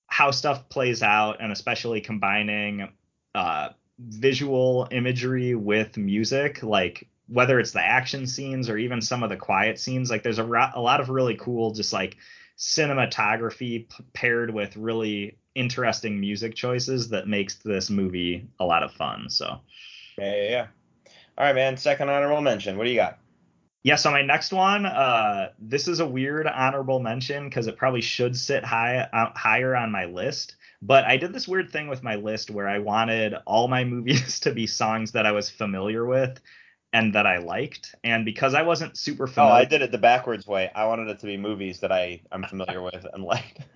how stuff plays out, and especially combining uh, visual imagery with music, like whether it's the action scenes or even some of the quiet scenes. Like there's a, ro- a lot of really cool, just like cinematography p- paired with really interesting music choices that makes this movie a lot of fun. So yeah, yeah, yeah. All right, man. Second honorable mention. What do you got? yeah, so my next one, uh, this is a weird honorable mention because it probably should sit high uh, higher on my list. But I did this weird thing with my list where I wanted all my movies to be songs that I was familiar with and that I liked. And because I wasn't super familiar, Oh, I did it the backwards way. I wanted it to be movies that I I'm familiar with and like.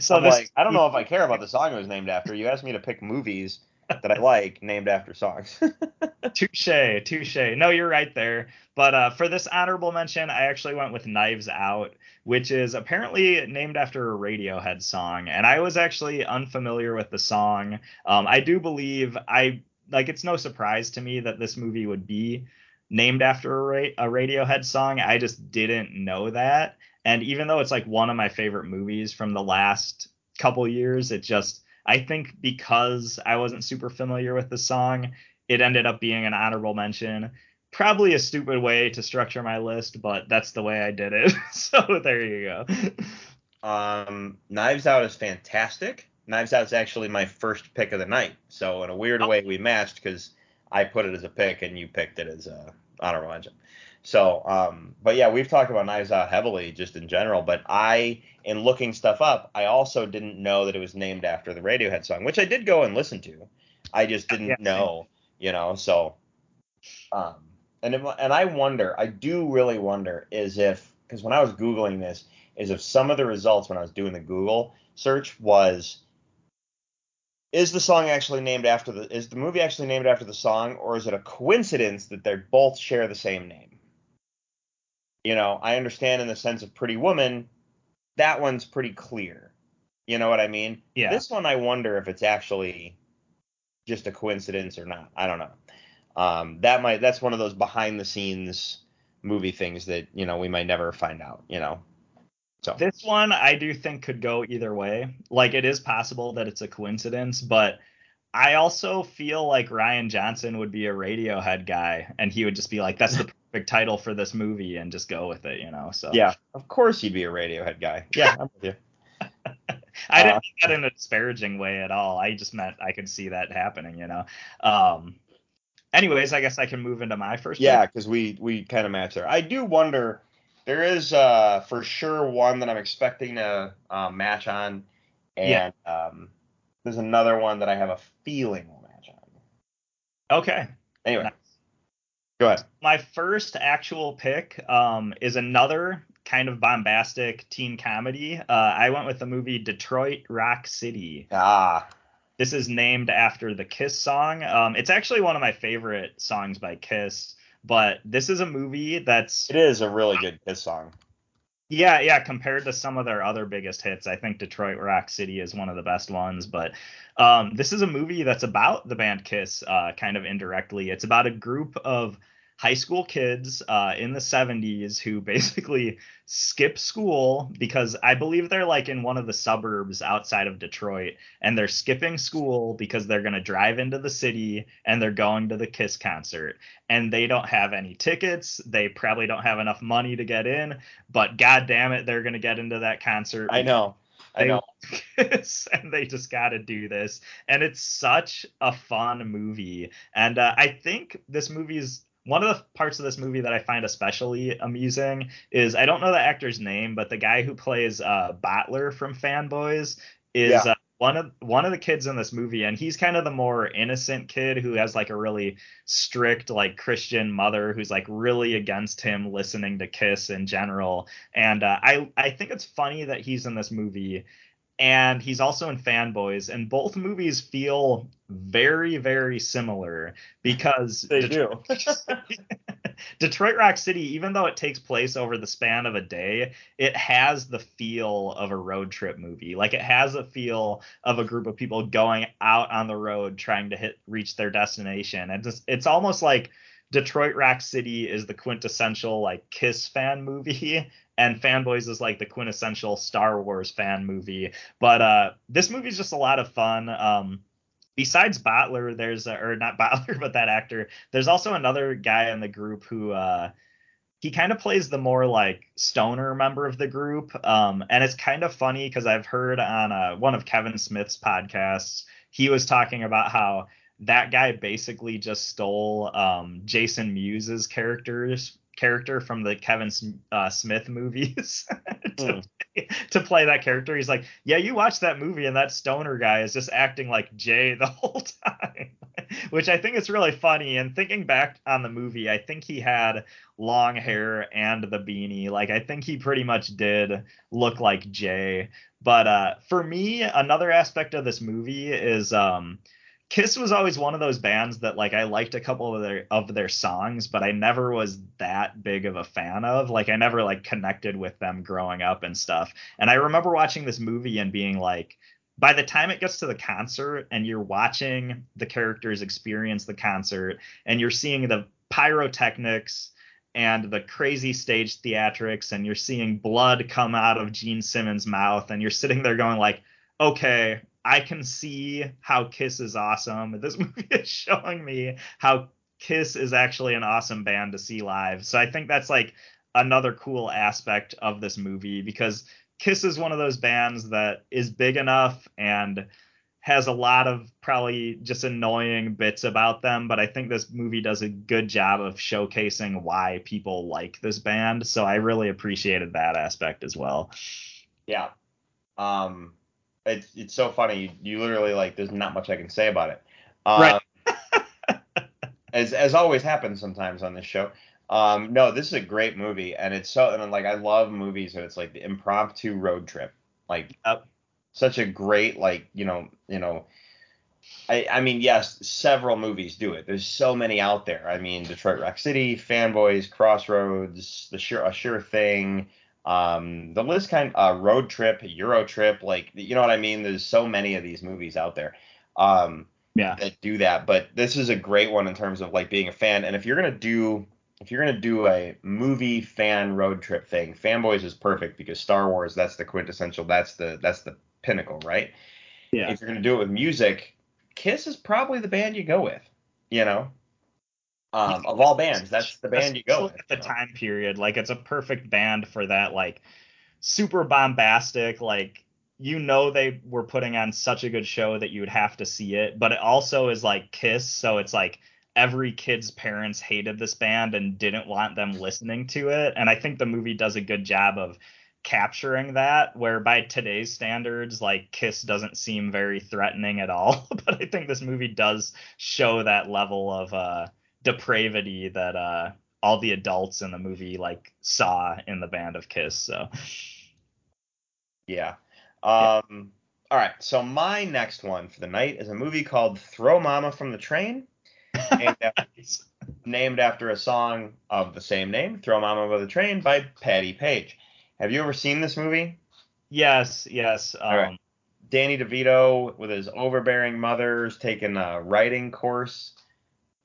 so I'm this, like, I don't know if I care about the song it was named after. You asked me to pick movies that I like named after songs. Touche, touche. No, you're right there. But uh, for this honorable mention, I actually went with Knives Out, which is apparently named after a Radiohead song, and I was actually unfamiliar with the song. Um, I do believe I like it's no surprise to me that this movie would be named after a, Ra- a Radiohead song. I just didn't know that, and even though it's like one of my favorite movies from the last couple years, it just I think because I wasn't super familiar with the song, it ended up being an honorable mention. Probably a stupid way to structure my list, but that's the way I did it. so there you go. Um, Knives Out is fantastic. Knives Out is actually my first pick of the night. So in a weird way, we matched because I put it as a pick and you picked it as a honorable mention. So, um, but yeah, we've talked about Knives Out heavily just in general. But I, in looking stuff up, I also didn't know that it was named after the Radiohead song, which I did go and listen to. I just didn't Yeah. know, you know. So, um, and if, and I wonder, I do really wonder, is if because when I was googling this, is if some of the results when I was doing the Google search was is the song actually named after the is the movie actually named after the song or is it a coincidence that they both share the same name? You know i understand in the sense of pretty woman that one's pretty clear. You know what i mean? Yeah. this one i wonder if it's actually just a coincidence or not. I don't know. Um that might that's one of those behind the scenes movie things that you know we might never find out you know so This one I do think could go either way. Like it is possible that it's a coincidence, but I also feel like Rian Johnson would be a Radiohead guy and he would just be like, that's the perfect title for this movie and just go with it, you know? So yeah of course he'd be a radiohead guy yeah i'm with you I didn't Uh, mean that in a disparaging way at all. I just meant I could see that happening, you know? Um, anyways, I guess I can move into my first. Yeah, because we we kind of match there. I do wonder. There is uh for sure one that I'm expecting to uh, match on, and um, there's another one that I have a feeling will match on. Okay. Anyway, Nice. go ahead. my first actual pick um, is another kind of bombastic teen comedy. Uh, I went with the movie Detroit Rock City. Ah, This is named after the Kiss song. Um, it's actually one of my favorite songs by Kiss, but this is a movie that's it is a really good Kiss song. yeah, yeah. Compared to some of their other biggest hits, I think Detroit Rock City is one of the best ones. But um, this is a movie that's about the band Kiss, uh, kind of indirectly. It's about a group of high school kids uh, in the 70s who basically skip school because I believe they're like in one of the suburbs outside of Detroit and they're skipping school because they're going to drive into the city and they're going to the Kiss concert and they don't have any tickets. They probably don't have enough money to get in, but god damn it, they're going to get into that concert. I know. I know. And they just got to do this. And it's such a fun movie. And uh, I think this movie's one of the parts of this movie that I find especially amusing is I don't know the actor's name, but the guy who plays uh, Butler from Fanboys is Yeah. uh, one of one of the kids in this movie, and he's kind of the more innocent kid who has like a really strict like Christian mother who's like really against him listening to Kiss in general. And uh, I I think it's funny that he's in this movie and he's also in Fanboys, and both movies feel very, very similar because They do. Detroit Rock City, even though it takes place over the span of a day, it has the feel of a road trip movie. Like it has a feel of a group of people going out on the road trying to hit reach their destination. And just it's almost like Detroit Rock City is the quintessential like Kiss fan movie and Fanboys is like the quintessential Star Wars fan movie. But uh this movie's just a lot of fun. Um besides Butler, there's a, or not Butler, but that actor, there's also another guy in the group who uh he kind of plays the more like stoner member of the group. Um and it's kind of funny because I've heard on uh, one of Kevin Smith's podcasts, he was talking about how that guy basically just stole um Jason Mewes' characters character from the Kevin uh, Smith movies to, to play that character. He's like, yeah, you watch that movie and that stoner guy is just acting like Jay the whole time, which I think is really funny. And thinking back on the movie, I think he had long hair and the beanie. Like, I think he pretty much did look like Jay. But uh, for me, another aspect of this movie is um, Kiss was always one of those bands that like I liked a couple of their of their songs, but I never was that big of a fan of. Like I never like connected with them growing up and stuff. And I remember watching this movie and being like by the time it gets to the concert and you're watching the characters experience the concert and you're seeing the pyrotechnics and the crazy stage theatrics and you're seeing blood come out of Gene Simmons' mouth and you're sitting there going like, "Okay, I can see how Kiss is awesome. This movie is showing me how Kiss is actually an awesome band to see live. So I think that's like another cool aspect of this movie because Kiss is one of those bands that is big enough and has a lot of probably just annoying bits about them, but I think this movie does a good job of showcasing why people like this band. So I really appreciated that aspect as well. Yeah. Um, it's it's so funny. You, you literally like. There's not much I can say about it. Um, Right. as as always happens sometimes on this show. Um, no, this is a great movie, and it's so and like I love movies that it's like the impromptu road trip, like Yep. such a great like you know you know. I, I mean, yes, several movies do it. There's so many out there. I mean, Detroit Rock City, Fanboys, Crossroads, The Sure, A Sure Thing, um, the list kind uh, Road Trip, Euro Trip, like you know what I mean. There's so many of these movies out there. Um, Yeah. that do that. But this is a great one in terms of like being a fan. And if you're gonna do if you're gonna do a movie fan road trip thing, Fanboys is perfect because Star Wars that's the quintessential. That's the that's the pinnacle, right? Yeah. If you're gonna do it with music, Kiss is probably the band you go with. You know, um, of all bands, that's the band you go with. At the time period, like it's a perfect band for that, like super bombastic, like you know they were putting on such a good show that you would have to see it, but it also is like Kiss, so it's like every kid's parents hated this band and didn't want them listening to it, and I think the movie does a good job of capturing that where by today's standards like kiss doesn't seem very threatening at all but i think this movie does show that level of uh depravity that uh all the adults in the movie like saw in the band of kiss so Yeah. Um, All right. So my next one for the night is a movie called Throw Mama from the Train, named after, named after a song of the same name, Throw Mama from the Train by Patti Page. Have you ever seen this movie? yes yes um right. Danny DeVito with his overbearing mother's taking a writing course,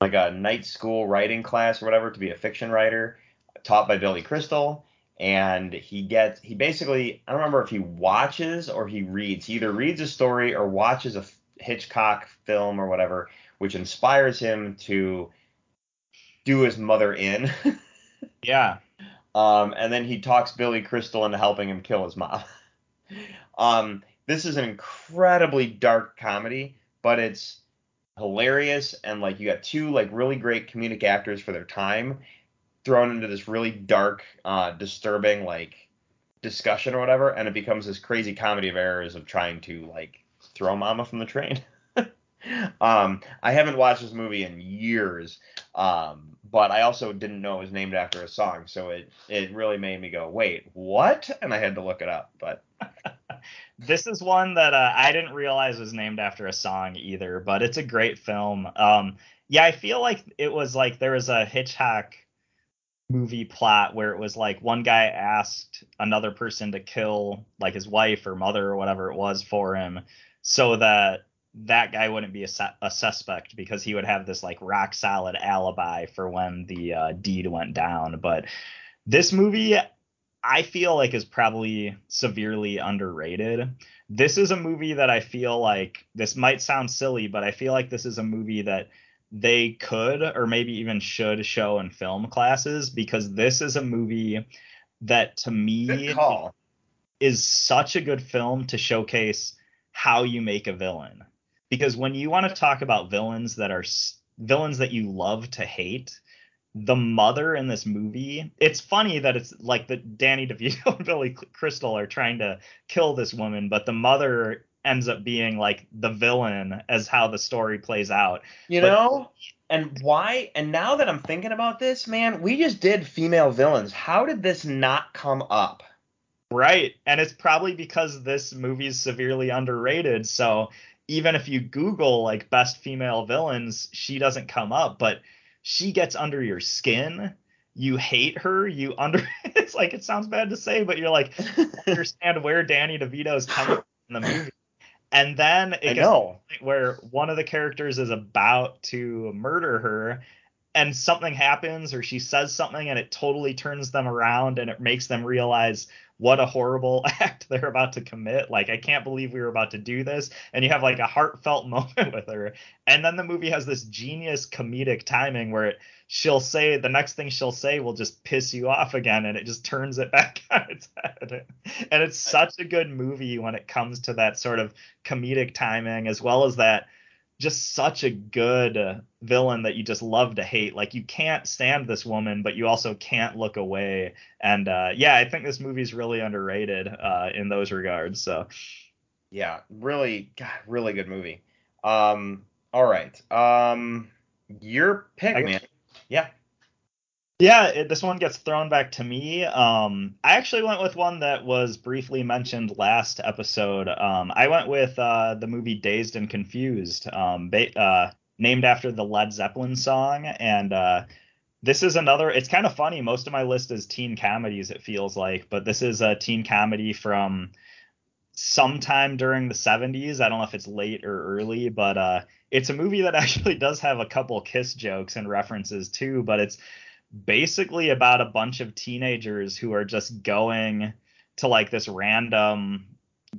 like a night school writing class or whatever, to be a fiction writer, taught by Billy Crystal. And he gets, he basically, I don't remember if he watches or he reads. He either reads a story or watches a Hitchcock film or whatever, which inspires him to do his mother in. yeah Um, and then he talks Billy Crystal into helping him kill his mom. um, this is an incredibly dark comedy, but it's hilarious and like you got two like really great comedic actors for their time thrown into this really dark, uh, disturbing like discussion or whatever, and it becomes this crazy comedy of errors of trying to like throw mama from the train. um, I haven't watched this movie in years, um, but I also didn't know it was named after a song, so it it really made me go, wait, what? And I had to look it up. But this is one that uh, I didn't realize was named after a song either, but it's a great film. Um, yeah, I feel like it was like there was a Hitchcock movie plot where it was like one guy asked another person to kill like his wife or mother or whatever it was for him so that that guy wouldn't be a, su- a suspect because he would have this like rock solid alibi for when the uh, deed went down but this movie I feel like is probably severely underrated. This is a movie that I feel like this might sound silly, but I feel like this is a movie that they could or maybe even should show in film classes because this is a movie that to me is such a good film to showcase how you make a villain. Because when you want to talk about villains that are villains that you love to hate, the mother in this movie, it's funny that it's like the Danny DeVito and Billy Crystal are trying to kill this woman, but the mother ends up being like the villain as how the story plays out. You But- know, and why? And now that I'm thinking about this, man, we just did female villains. How did this not come up? Right. And it's probably because this movie is severely underrated. So even if you Google like best female villains, she doesn't come up, but she gets under your skin. You hate her. You under it's like it sounds bad to say, but you're like understand where Danny DeVito's coming from in the movie. And then it I gets know. where one of the characters is about to murder her and something happens or she says something and it totally turns them around and it makes them realize what a horrible act they're about to commit. Like, I can't believe we were about to do this. And you have like a heartfelt moment with her. And then the movie has this genius comedic timing where it, she'll say the next thing she'll say will just piss you off again and it just turns it back on its head. And it's such a good movie when it comes to that sort of comedic timing as well as that just such a good villain that you just love to hate. Like you can't stand this woman, but you also can't look away. And uh, yeah, I think this movie's really underrated uh, in those regards. So Yeah, really, God, really good movie. Um, all right. Um, your pick, I- man. Yeah. Yeah, it, this one gets thrown back to me. Um, I actually went with one that was briefly mentioned last episode. Um, I went with uh, the movie Dazed and Confused, um, ba- uh, named after the Led Zeppelin song. And uh, this is another. It's kind of funny. Most of my list is teen comedies. It feels like, but this is a teen comedy from sometime during the 70s. I don't know if it's late or early, but uh, it's a movie that actually does have a couple kiss jokes and references too. But it's basically about a bunch of teenagers who are just going to like this random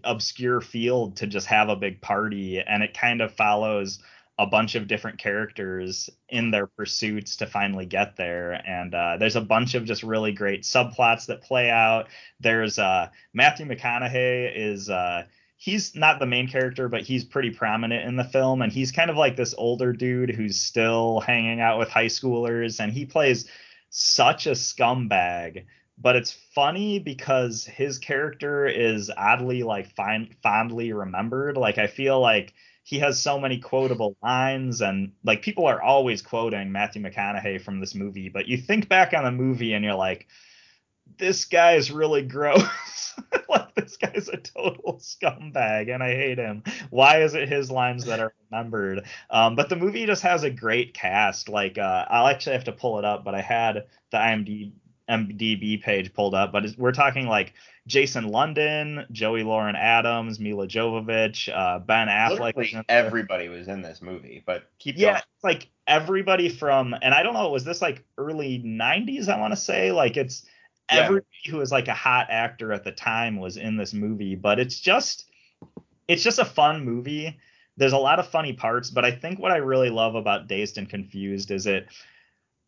obscure field to just have a big party and it kind of follows a bunch of different characters in their pursuits to finally get there and uh, there's a bunch of just really great subplots that play out there's uh, matthew mcconaughey is uh, he's not the main character, but he's pretty prominent in the film. And he's kind of like this older dude who's still hanging out with high schoolers. And he plays such a scumbag. But it's funny because his character is oddly like fin- fondly remembered. Like I feel like he has so many quotable lines and like people are always quoting Matthew McConaughey from this movie, but you think back on the movie and you're like, this guy is really gross. like this guy's a total scumbag and I hate him. Why is it his lines that are remembered? Um, but the movie just has a great cast. Like uh, I'll actually have to pull it up, but I had the IMDb MDB page pulled up, but we're talking like Jason London, Joey Lauren Adams, Milla Jovovich, uh, Ben Affleck. Literally is in there. everybody was in this movie, but keep Yeah, going. it's like everybody from, and I don't know, was this like early 90s? I want to say like it's Everybody who was like a hot actor at the time was in this movie, but it's just, it's just a fun movie. There's a lot of funny parts, but I think what I really love about Dazed and Confused is it.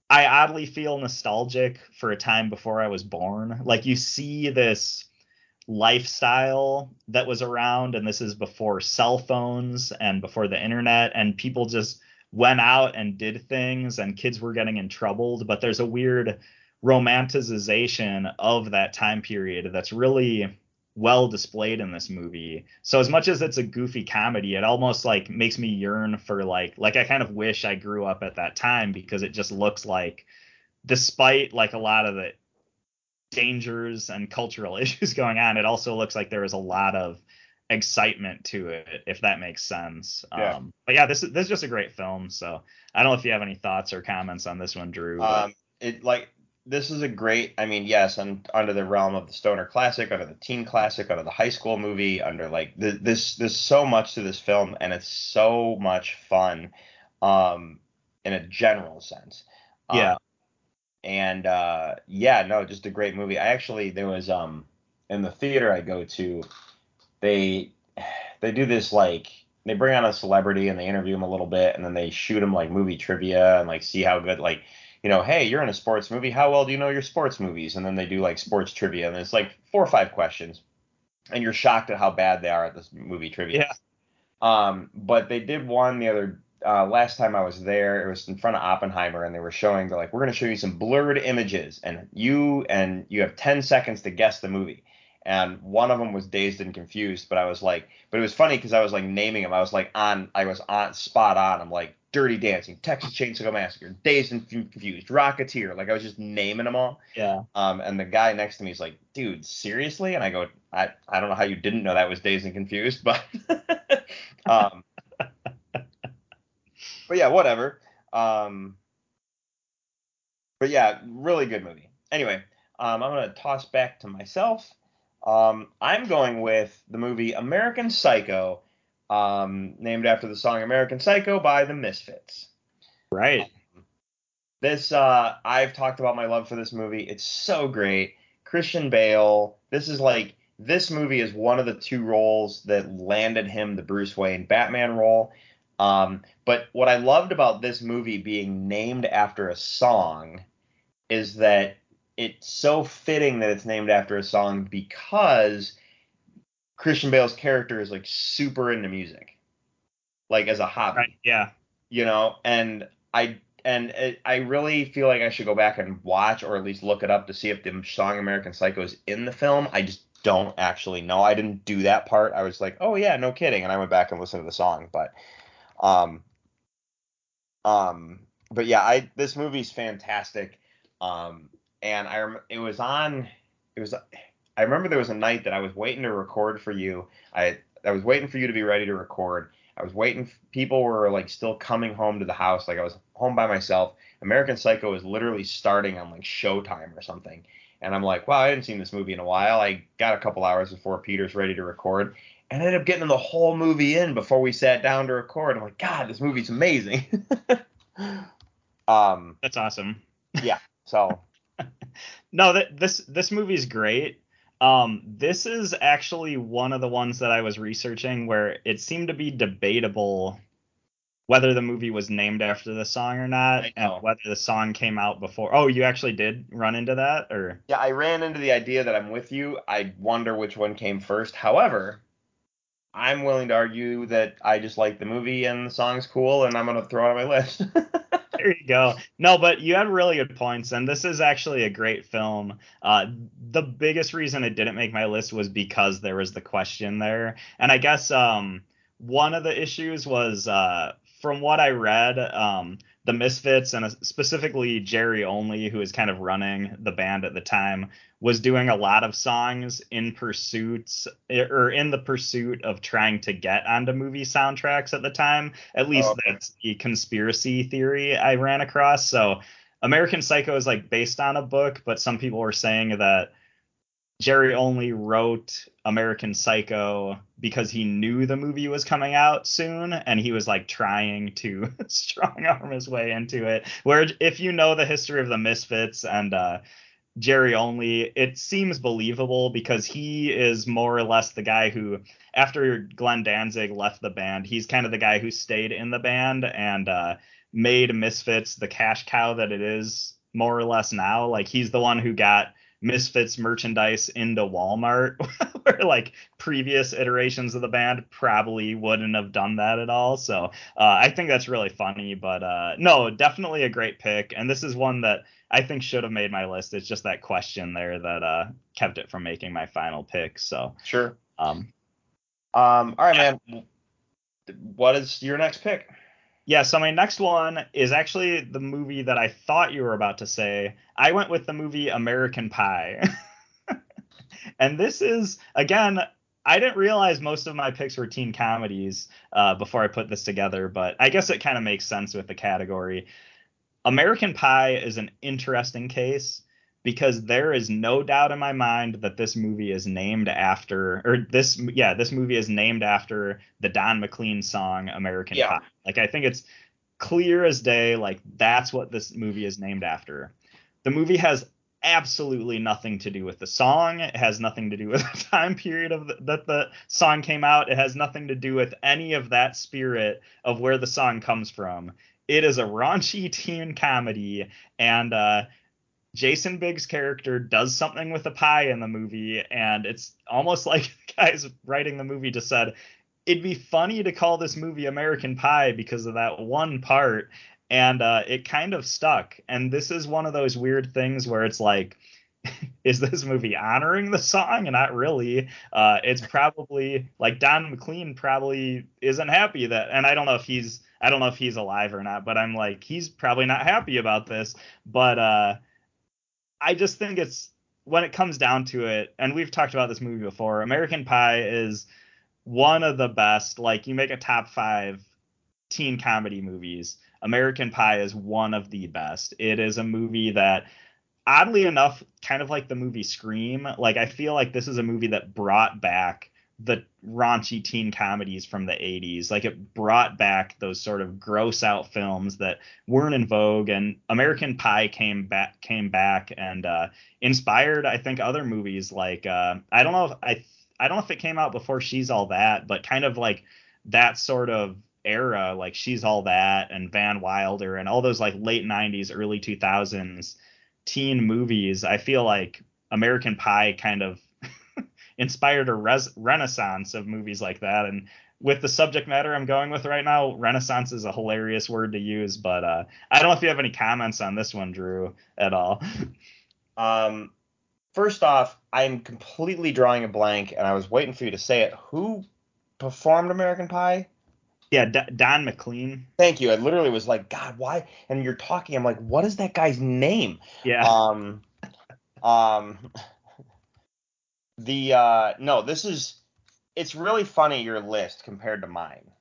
I oddly feel nostalgic for a time before I was born. Like you see this lifestyle that was around and this is before cell phones and before the internet and people just went out and did things and kids were getting in trouble but there's a weird romanticization of that time period that's really well displayed in this movie so as much as it's a goofy comedy it almost like makes me yearn for like like i kind of wish i grew up at that time because it just looks like despite like a lot of the dangers and cultural issues going on, it also looks like there is a lot of excitement to it, if that makes sense. Yeah. Um, but yeah, this is this is just a great film. So I don't know if you have any thoughts or comments on this one, Drew. but- Um, it like this is a great. I mean, yes, un, under the realm of the stoner classic, under the teen classic, under the high school movie, under like th- this. There's so much to this film, and it's so much fun, um, in a general sense. Um, Yeah. and uh, yeah, no, just a great movie. I actually there was um in the theater I go to, they they do this like they bring on a celebrity and they interview him a little bit and then they shoot him like movie trivia and like see how good like you know hey you're in a sports movie how well do you know your sports movies and then they do like sports trivia and it's like four or five questions and you're shocked at how bad they are at this movie trivia Yeah. um but they did one the other uh, last time I was there, it was in front of Oppenheimer, and they were showing they're like, we're going to show you some blurred images, and you and you have 10 seconds to guess the movie. And one of them was dazed and confused, but I was like, but it was funny because I was like naming them. I was like on, I was on spot on. I'm like Dirty Dancing, Texas Chainsaw Massacre, Dazed and Confused, Rocketeer. Like I was just naming them all. yeah. Um, and the guy next to me is like, dude, seriously? And I go, I, I don't know how you didn't know that was Dazed and Confused, but, um, but yeah, whatever. Um, but yeah, really good movie. Anyway, um, I'm gonna toss back to myself. Um, I'm going with the movie American Psycho, um, named after the song American Psycho by the Misfits. Right. This uh, I've talked about my love for this movie. It's so great. Christian Bale. This is like this movie is one of the two roles that landed him the Bruce Wayne Batman role. Um, but what I loved about this movie being named after a song is that it's so fitting that it's named after a song because Christian Bale's character is like super into music, like as a hobby, Right. Yeah. you know. And I and it, I really feel like I should go back and watch or at least look it up to see if the song American Psycho is in the film. I just don't actually know. I didn't do that part. I was like, oh yeah, no kidding, and I went back and listened to the song, but um um but yeah, I this movie's fantastic. Um and I rem- it was on it was I remember there was a night that I was waiting to record for you. I I was waiting for you to be ready to record. I was waiting. People were like still coming home to the house. Like I was home by myself. American Psycho was literally starting on like Showtime or something. And I'm like, wow, I hadn't seen this movie in a while. I got a couple hours before Peter's ready to record, and I ended up getting the whole movie in before we sat down to record. I'm like, God, this movie's amazing. um, That's awesome. Yeah. So No, that this this movie's great. Um, this is actually one of the ones that I was researching where it seemed to be debatable whether the movie was named after the song or not, and whether the song came out before. Oh, you actually did run into that, or yeah, I ran into the idea that I'm with you. I wonder which one came first. However, I'm willing to argue that I just like the movie and the song's cool, and I'm gonna throw it on my list. there you go. No, but you had really good points, and this is actually a great film. Uh, the biggest reason it didn't make my list was because there was the question there, and I guess um, one of the issues was uh, from what I read, um, the Misfits and specifically Jerry Only, who was kind of running the band at the time, was doing a lot of songs in pursuits or in the pursuit of trying to get onto movie soundtracks at the time. At least Oh, that's the conspiracy theory I ran across. So American Psycho is like based on a book, but some people were saying that Jerry Only wrote American Psycho because he knew the movie was coming out soon and he was like trying to strong arm his way into it. Where if you know the history of the Misfits and uh Jerry Only, it seems believable because he is more or less the guy who, after Glenn Danzig left the band, he's kind of the guy who stayed in the band and uh, made Misfits the cash cow that it is more or less now. Like he's the one who got Misfits merchandise into Walmart, where like previous iterations of the band probably wouldn't have done that at all. So uh, I think that's really funny. But uh, no, definitely a great pick. And this is one that I think should have made my list. It's just that question there that uh, kept it from making my final pick. So sure. um, Um, all right, man. What is your next pick? Yeah, so my next one is actually the movie that I thought you were about to say. I went with the movie American Pie. and this is, again, I didn't realize most of my picks were teen comedies uh, before I put this together, but I guess it kind of makes sense with the category. American Pie is an interesting case because there is no doubt in my mind that this movie is named after or this yeah this movie is named after the don mclean song american Yeah. pie. Like i think it's clear as day like that's what this movie is named after. The movie has absolutely nothing to do with the song. It has nothing to do with the time period of the, that the song came out. It has nothing to do with any of that spirit of where the song comes from. It is a raunchy teen comedy and uh Jason Biggs' character does something with a pie in the movie, and it's almost like the guys writing the movie just said it'd be funny to call this movie American Pie because of that one part, and uh, it kind of stuck. And this is one of those weird things where it's like, is this movie honoring the song? Not really. Uh, it's probably like Don McLean probably isn't happy that, and I don't know if he's. I don't know if he's alive or not, but I'm like, he's probably not happy about this. But uh, I just think it's when it comes down to it, and we've talked about this movie before. American Pie is one of the best. Like you make a top five teen comedy movies, American Pie is one of the best. It is a movie that, oddly enough, kind of like the movie Scream. Like I feel like this is a movie that brought back the raunchy teen comedies from the 80s. Like it brought back those sort of gross out films that weren't in vogue and American Pie came back came back and uh, inspired I think other movies like uh, I don't know if I I don't know if it came out before She's All That, but kind of like that sort of era like She's All That and Van Wilder and all those like late 90s early 2000s teen movies. I feel like American Pie kind of inspired a res- renaissance of movies like that. And with the subject matter I'm going with right now, renaissance is a hilarious word to use, but uh, I don't know if you have any comments on this one, Drew, at all. Um, first off, I'm completely drawing a blank, and I was waiting for you to say it. Who performed American Pie? Yeah, D- Don McLean. Thank you. I literally was like, God, why? And you're talking. I'm like, what is that guy's name? Yeah. Um, um, the uh, no, this is. It's really funny your list compared to mine.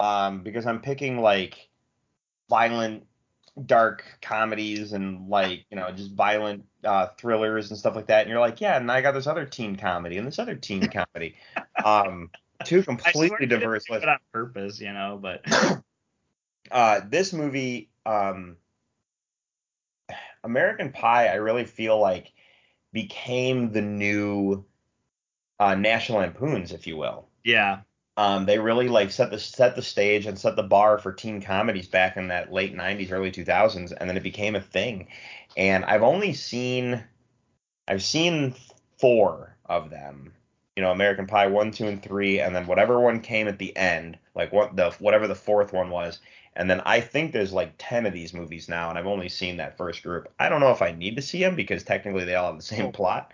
Um, because I'm picking like violent, dark comedies and like you know just violent uh, thrillers and stuff like that. And you're like, yeah, and I got this other teen comedy and this other teen comedy. Um, two completely diverse lists. on purpose, you know, but uh, this movie, um, American Pie, I really feel like became the new uh, National Lampoons, if you will. yeah. Um, they really like set the set the stage and set the bar for teen comedies back in that late '90s, early 2000s, and then it became a thing. And I've only seen, I've seen four of them. You know, American Pie one, two, and three, and then whatever one came at the end, like what the whatever the fourth one was. And then I think there's like ten of these movies now, and I've only seen that first group. I don't know if I need to see them because technically they all have the same plot.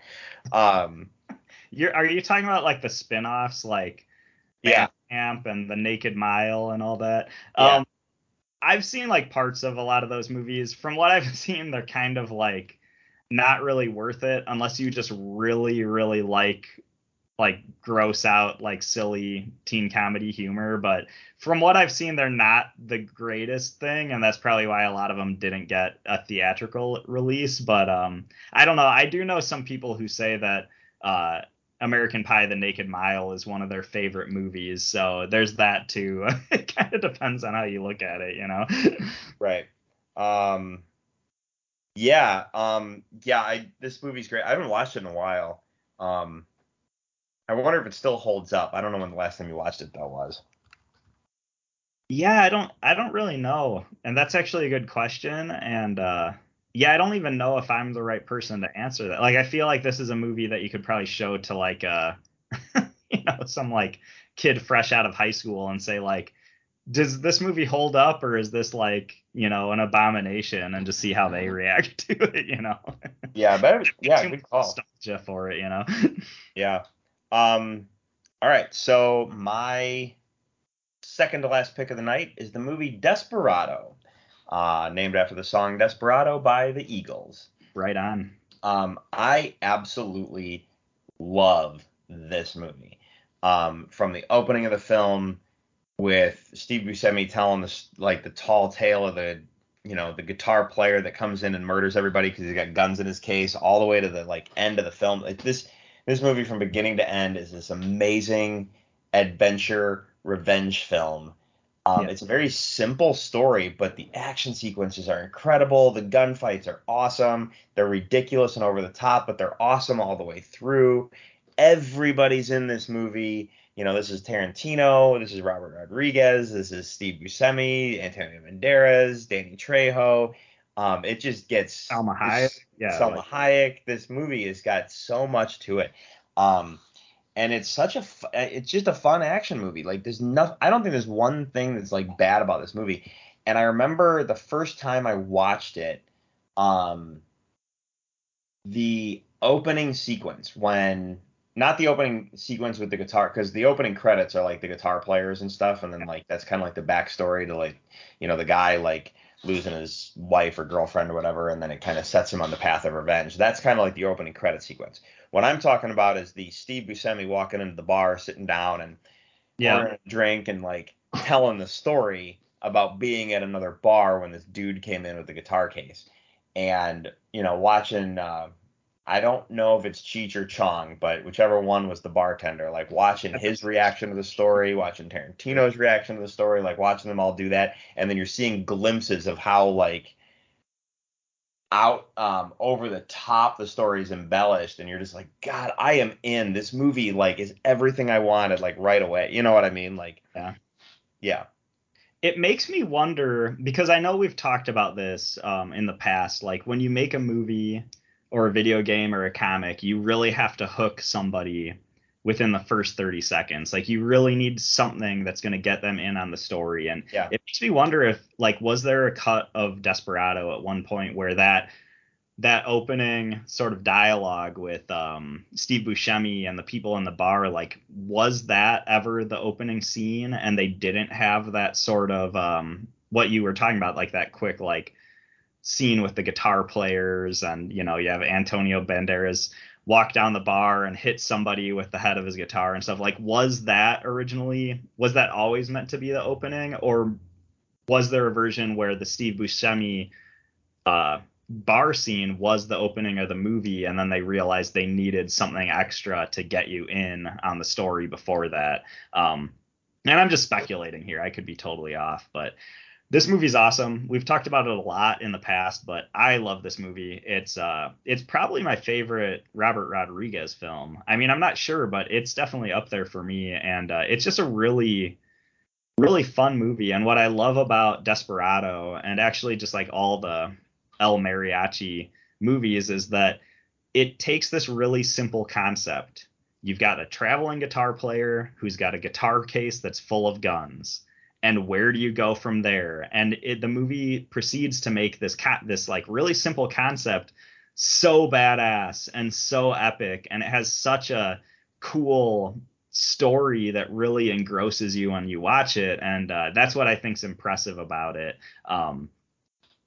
Um, You're are you talking about like the spin-offs like yeah, Camp and the Naked Mile and all that? Yeah. Um I've seen like parts of a lot of those movies. From what I've seen, they're kind of like not really worth it unless you just really, really like like gross out like silly teen comedy humor but from what i've seen they're not the greatest thing and that's probably why a lot of them didn't get a theatrical release but um i don't know i do know some people who say that uh american pie the naked mile is one of their favorite movies so there's that too it kind of depends on how you look at it you know Right. Um yeah, um yeah, I this movie's great. I haven't watched it in a while. Um I wonder if it still holds up. I don't know when the last time you watched it though was. Yeah, I don't I don't really know. And that's actually a good question and uh yeah, I don't even know if I'm the right person to answer that. Like I feel like this is a movie that you could probably show to like uh you know, some like kid fresh out of high school and say like does this movie hold up or is this like, you know, an abomination and just see how they react to it, you know? Yeah, but yeah, good call. nostalgia for it, you know. Yeah. Um all right, so my second to last pick of the night is the movie Desperado. Uh named after the song Desperado by the Eagles. right on. Um, I absolutely love this movie. Um, from the opening of the film with Steve Buscemi telling this like the tall tale of the you know the guitar player that comes in and murders everybody because he's got guns in his case, all the way to the like end of the film. Like this this movie from beginning to end is this amazing adventure revenge film. Um, Yeah. It's a very simple story, but the action sequences are incredible. The gunfights are awesome. They're ridiculous and over the top, but they're awesome all the way through. Everybody's in this movie. You know, this is Tarantino, this is Robert Rodriguez, this is Steve Buscemi, Antonio Banderas, Danny Trejo. Um, it just gets Salma Hayek. Yeah. Selma like- Hayek. This movie has got so much to it. Um, and it's such a fu- it's just a fun action movie. Like there's no I don't think there's one thing that's like bad about this movie. And I remember the first time I watched it, um, the opening sequence when not the opening sequence with the guitar because the opening credits are like the guitar players and stuff and then like that's kind of like the backstory to like you know the guy like losing his wife or girlfriend or whatever and then it kind of sets him on the path of revenge. That's kind of like the opening credit sequence. What i'm talking about is the steve buscemi walking into the bar sitting down and Yeah. ordering a drink and like telling the story about being at another bar when this dude came in with the guitar case. And you know watching uh I don't know if it's Cheech or Chong, but whichever one was the bartender, like watching his reaction to the story, watching Tarantino's reaction to the story, like watching them all do that, and then you're seeing glimpses of how like out um over the top the story is embellished and you're just like god i am in this movie like is everything i wanted like right away you know what i mean like Yeah. yeah it makes me wonder because I know we've talked about this um, in the past. Like when you make a movie or a video game or a comic, you really have to hook somebody within the first 30 seconds. Like you really need something that's going to get them in on the story. And Yeah. it makes me wonder if like was there a cut of Desperado at one point where that that opening sort of dialogue with um, Steve Buscemi and the people in the bar, like, was that ever the opening scene? And they didn't have that sort of um, what you were talking about, like that quick like scene with the guitar players, and you know, you have Antonio Banderas walk down the bar and hit somebody with the head of his guitar and stuff. Like, was that originally was that always meant to be the opening, or was there a version where the Steve Buscemi uh, bar scene was the opening of the movie and then they realized they needed something extra to get you in on the story before that? Um and i'm just speculating here. I could be totally off but this movie's awesome we've talked about it a lot in the past but i love this movie it's uh it's probably my favorite robert rodriguez film i mean i'm not sure but it's definitely up there for me and uh, it's just a really really fun movie and what i love about desperado and actually just like all the El Mariachi movies is that it takes this really simple concept. You've got a traveling guitar player who's got a guitar case that's full of guns. And where do you go from there? And it, the movie proceeds to make this co- this like really simple concept so badass and so epic, and it has such a cool story that really engrosses you when you watch it, and uh, that's what I think's impressive about it. Um,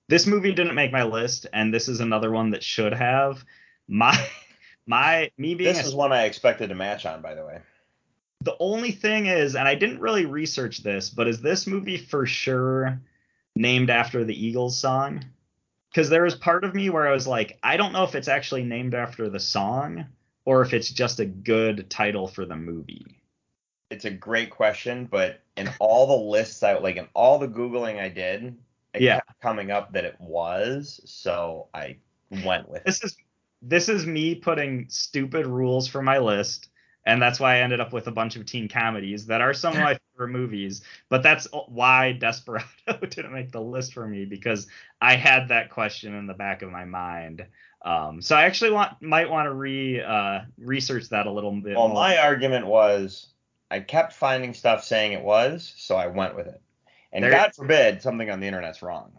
this movie didn't make my list, and this is another one that should have. My my me being this a, is one i expected to match on by the way the only thing is, and I didn't really research this, but is this movie for sure named after the Eagles song? Because there was part of me where I was like, I don't know if it's actually named after the song or if it's just a good title for the movie. it's a great question but in all the lists i like in all the googling i did it Yeah. kept coming up that it was so i went with This is this is me putting stupid rules for my list, and that's why I ended up with a bunch of teen comedies that are some of my favorite movies. But that's why Desperado didn't make the list for me because I had that question in the back of my mind. Um, so I actually want might want to re uh, research that a little bit well more. my argument was i kept finding stuff saying it was so i went with it and There- god forbid something on the internet's wrong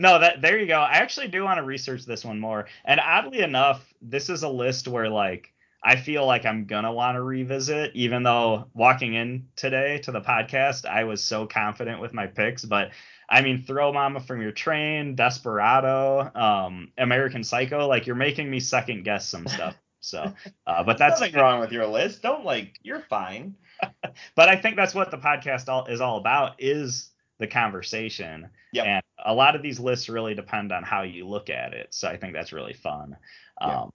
no, that there you go. I actually do want to research this one more. And oddly enough, this is a list where like I feel like I'm gonna want to revisit, even though walking in today to the podcast, I was so confident with my picks. But I mean, Throw Mama from Your Train, Desperado, um, American Psycho, like you're making me second guess some stuff. So, uh, but that's nothing wrong with your list don't like you're fine but I think that's what the podcast all, is all about is the conversation. Yep. And a lot of these lists really depend on how you look at it. So I think that's really fun. Yeah. Um,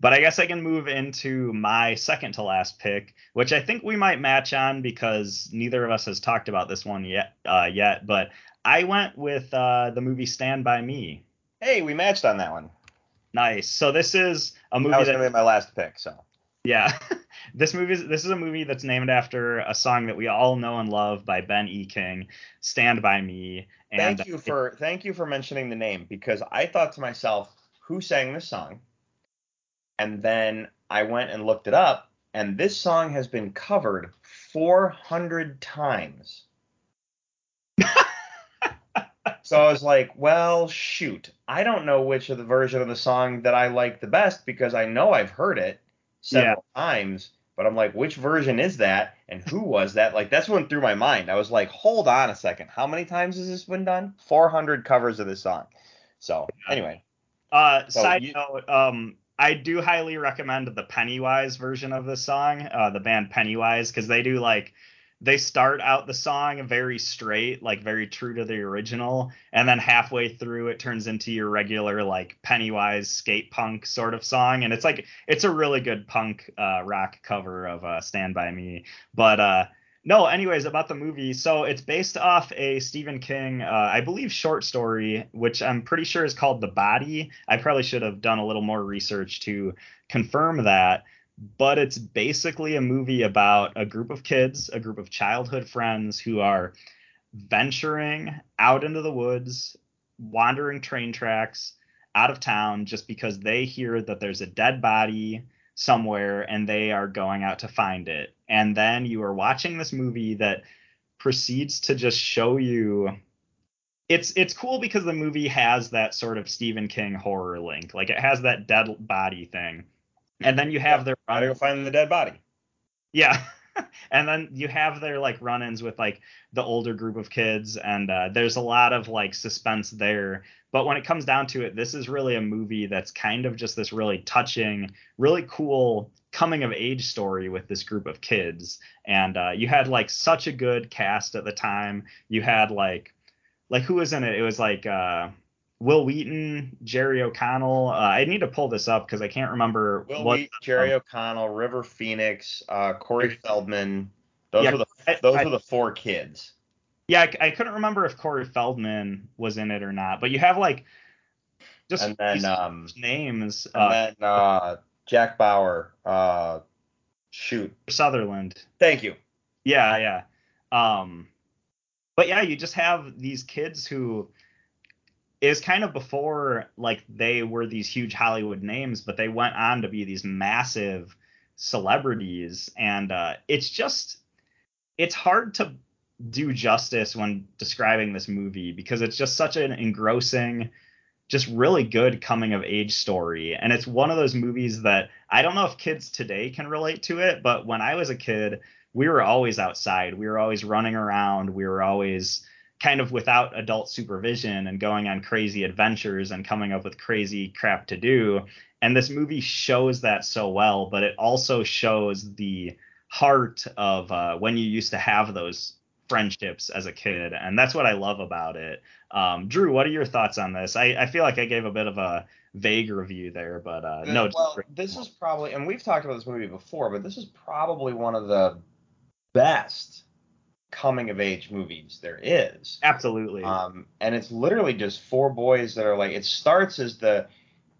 but I guess I can move into my second to last pick, which I think we might match on because neither of us has talked about this one yet. Uh, yet, but I went with uh, the movie Stand by Me. hey we matched on that one Nice. So this is a movie that was that gonna be my last pick so Yeah. this movie is this is a movie that's named after a song that we all know and love by Ben E. King, Stand by Me. And thank you uh, for thank you for mentioning the name because I thought to myself, who sang this song? And then I went and looked it up, and this song has been covered 400 times. so I was like, well, shoot, I don't know which of the version of the song that I like the best because I know I've heard it several times. But I'm like, which version is that? And who was that? Like, that's what went through my mind. I was like, hold on a second. How many times has this been done? 400 covers of this song. So, anyway, uh So side you- note, um I do highly recommend the Pennywise version of this song, uh the band Pennywise, because they do like they start out the song very straight, like very true to the original, and then halfway through it turns into your regular like Pennywise skate punk sort of song, and it's like it's a really good punk uh, rock cover of uh, Stand by Me. But uh, no, anyways, about the movie. So it's based off a Stephen King, uh, I believe, short story, which I'm pretty sure is called The Body. I probably should have done a little more research to confirm that but it's basically a movie about a group of kids, a group of childhood friends who are venturing out into the woods, wandering train tracks out of town just because they hear that there's a dead body somewhere and they are going out to find it. And then you are watching this movie that proceeds to just show you it's it's cool because the movie has that sort of Stephen King horror link. Like it has that dead body thing and then you have their Gotta go find the dead body. yeah. And then you have their like run-ins with like the older group of kids and uh, there's a lot of like suspense there. But when it comes down to it this is really a movie that's kind of just this really touching really cool coming of age story with this group of kids. And uh, you had like such a good cast at the time. You had like like who was in it? It was like uh Wil Wheaton, Jerry O'Connell. Uh, I need to pull this up because I can't remember. Will what, Wheat, Jerry O'Connell, River Phoenix, uh, Corey Feldman. Those Yeah, were the I- those I- were the four kids. Yeah, I, I couldn't remember if Corey Feldman was in it or not. But you have like just And then um names. and Uh, then uh Jack Bauer. Uh shoot. Sutherland. Thank you. Yeah, yeah. Um, but yeah, you just have these kids who is kind of before like they were these huge Hollywood names, but they went on to be these massive celebrities, and uh, it's just it's hard to do justice when describing this movie because it's just such an engrossing just really good coming of age story. And it's one of those movies that I don't know if kids today can relate to it but when I was a kid we were always outside. We were always running around. We were always kind of without adult supervision and going on crazy adventures and coming up with crazy crap to do. And this movie shows that so well but it also shows the heart of uh, when you used to have those friendships as a kid. And that's what i love about it. Um, drew what are your thoughts on this? I, I feel like i gave a bit of a vague review there but uh, no well, this is probably, and we've talked about this movie before, but this is probably one of the best coming of age movies there is. absolutely Um, and it's literally just four boys that are like, it starts as the,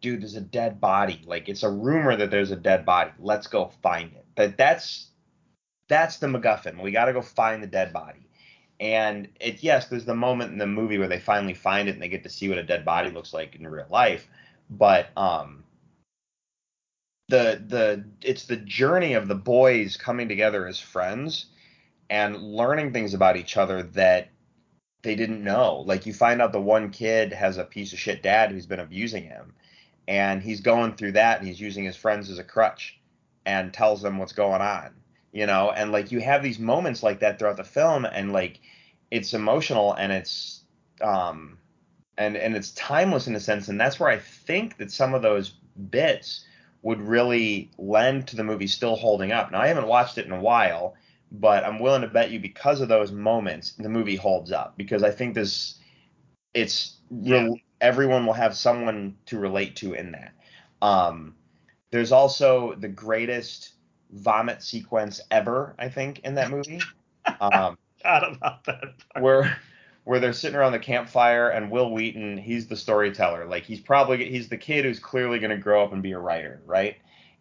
dude, there's a dead body. Like it's a rumor that there's a dead body. Let's go find it. But that's, that's the MacGuffin. We got to go find the dead body. And it, yes, there's the moment in the movie where they finally find it and they get to see what a dead body looks like in real life. But, um, the the it's the journey of the boys coming together as friends and learning things about each other that they didn't know. Like you find out the one kid has a piece of shit dad who's been abusing him, and he's going through that and he's using his friends as a crutch, and tells them what's going on. You know, and like you have these moments like that throughout the film, and like it's emotional and it's um and and it's timeless in a sense, and that's where I think that some of those bits would really lend to the movie still holding up. Now I haven't watched it in a while but I'm willing to bet you because of those moments, the movie holds up because I think this, it's Yeah. everyone will have someone to relate to in that. Um, there's also the greatest vomit sequence ever, I think, in that movie, um, Forgot about that part. where where they're sitting around the campfire and Wil Wheaton, he's the storyteller, like he's probably he's the kid who's clearly going to grow up and be a writer, right?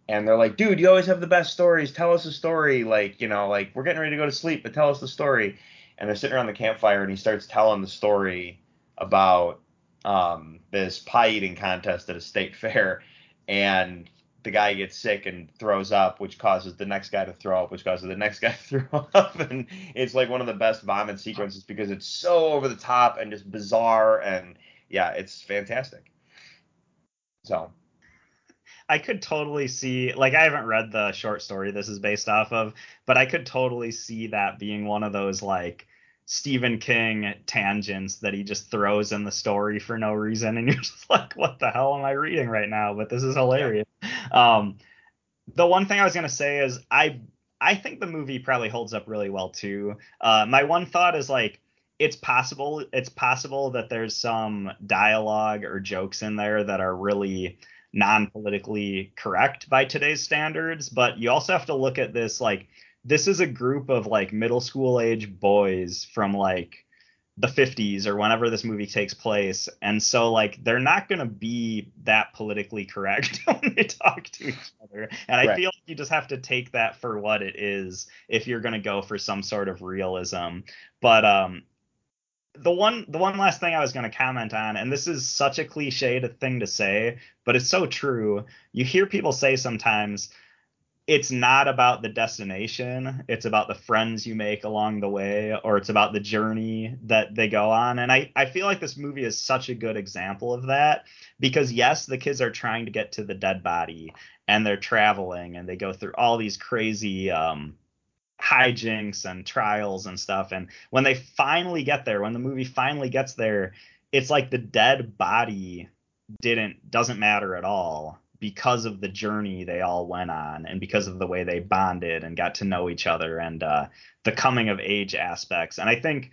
And they're like, dude, you always have the best stories. Tell us a story. Like, you know, like we're getting ready to go to sleep, but tell us the story. And they're sitting around the campfire, and he starts telling the story about um, this pie eating contest at a state fair, and the guy gets sick and throws up, which causes the next guy to throw up, which causes the next guy to throw up, and it's like one of the best vomit sequences because it's so over the top and just bizarre, and yeah, it's fantastic. So I could totally see like I haven't read the short story this is based off of, but I could totally see that being one of those like Stephen King tangents that he just throws in the story for no reason and you're just like what the hell am I reading right now? But this is hilarious. Um the one thing I was going to say is I I think the movie probably holds up really well too. Uh, my one thought is like it's possible it's possible that there's some dialogue or jokes in there that are really non-politically correct by today's standards, but you also have to look at this like this is a group of like middle school age boys from like the 50s or whenever this movie takes place and so like they're not going to be that politically correct when they talk to each other and i Right. feel like you just have to take that for what it is if you're going to go for some sort of realism but um the one the one last thing i was going to comment on and this is such a cliched thing to say but it's so true. You hear people say sometimes it's not about the destination it's about the friends you make along the way or it's about the journey that they go on. And i i feel like this movie is such a good example of that because yes the kids are trying to get to the dead body and they're traveling and they go through all these crazy um hijinks and trials and stuff. And when they finally get there when the movie finally gets there it's like the dead body didn't doesn't matter at all because of the journey they all went on and because of the way they bonded and got to know each other and uh, the coming of age aspects. And i think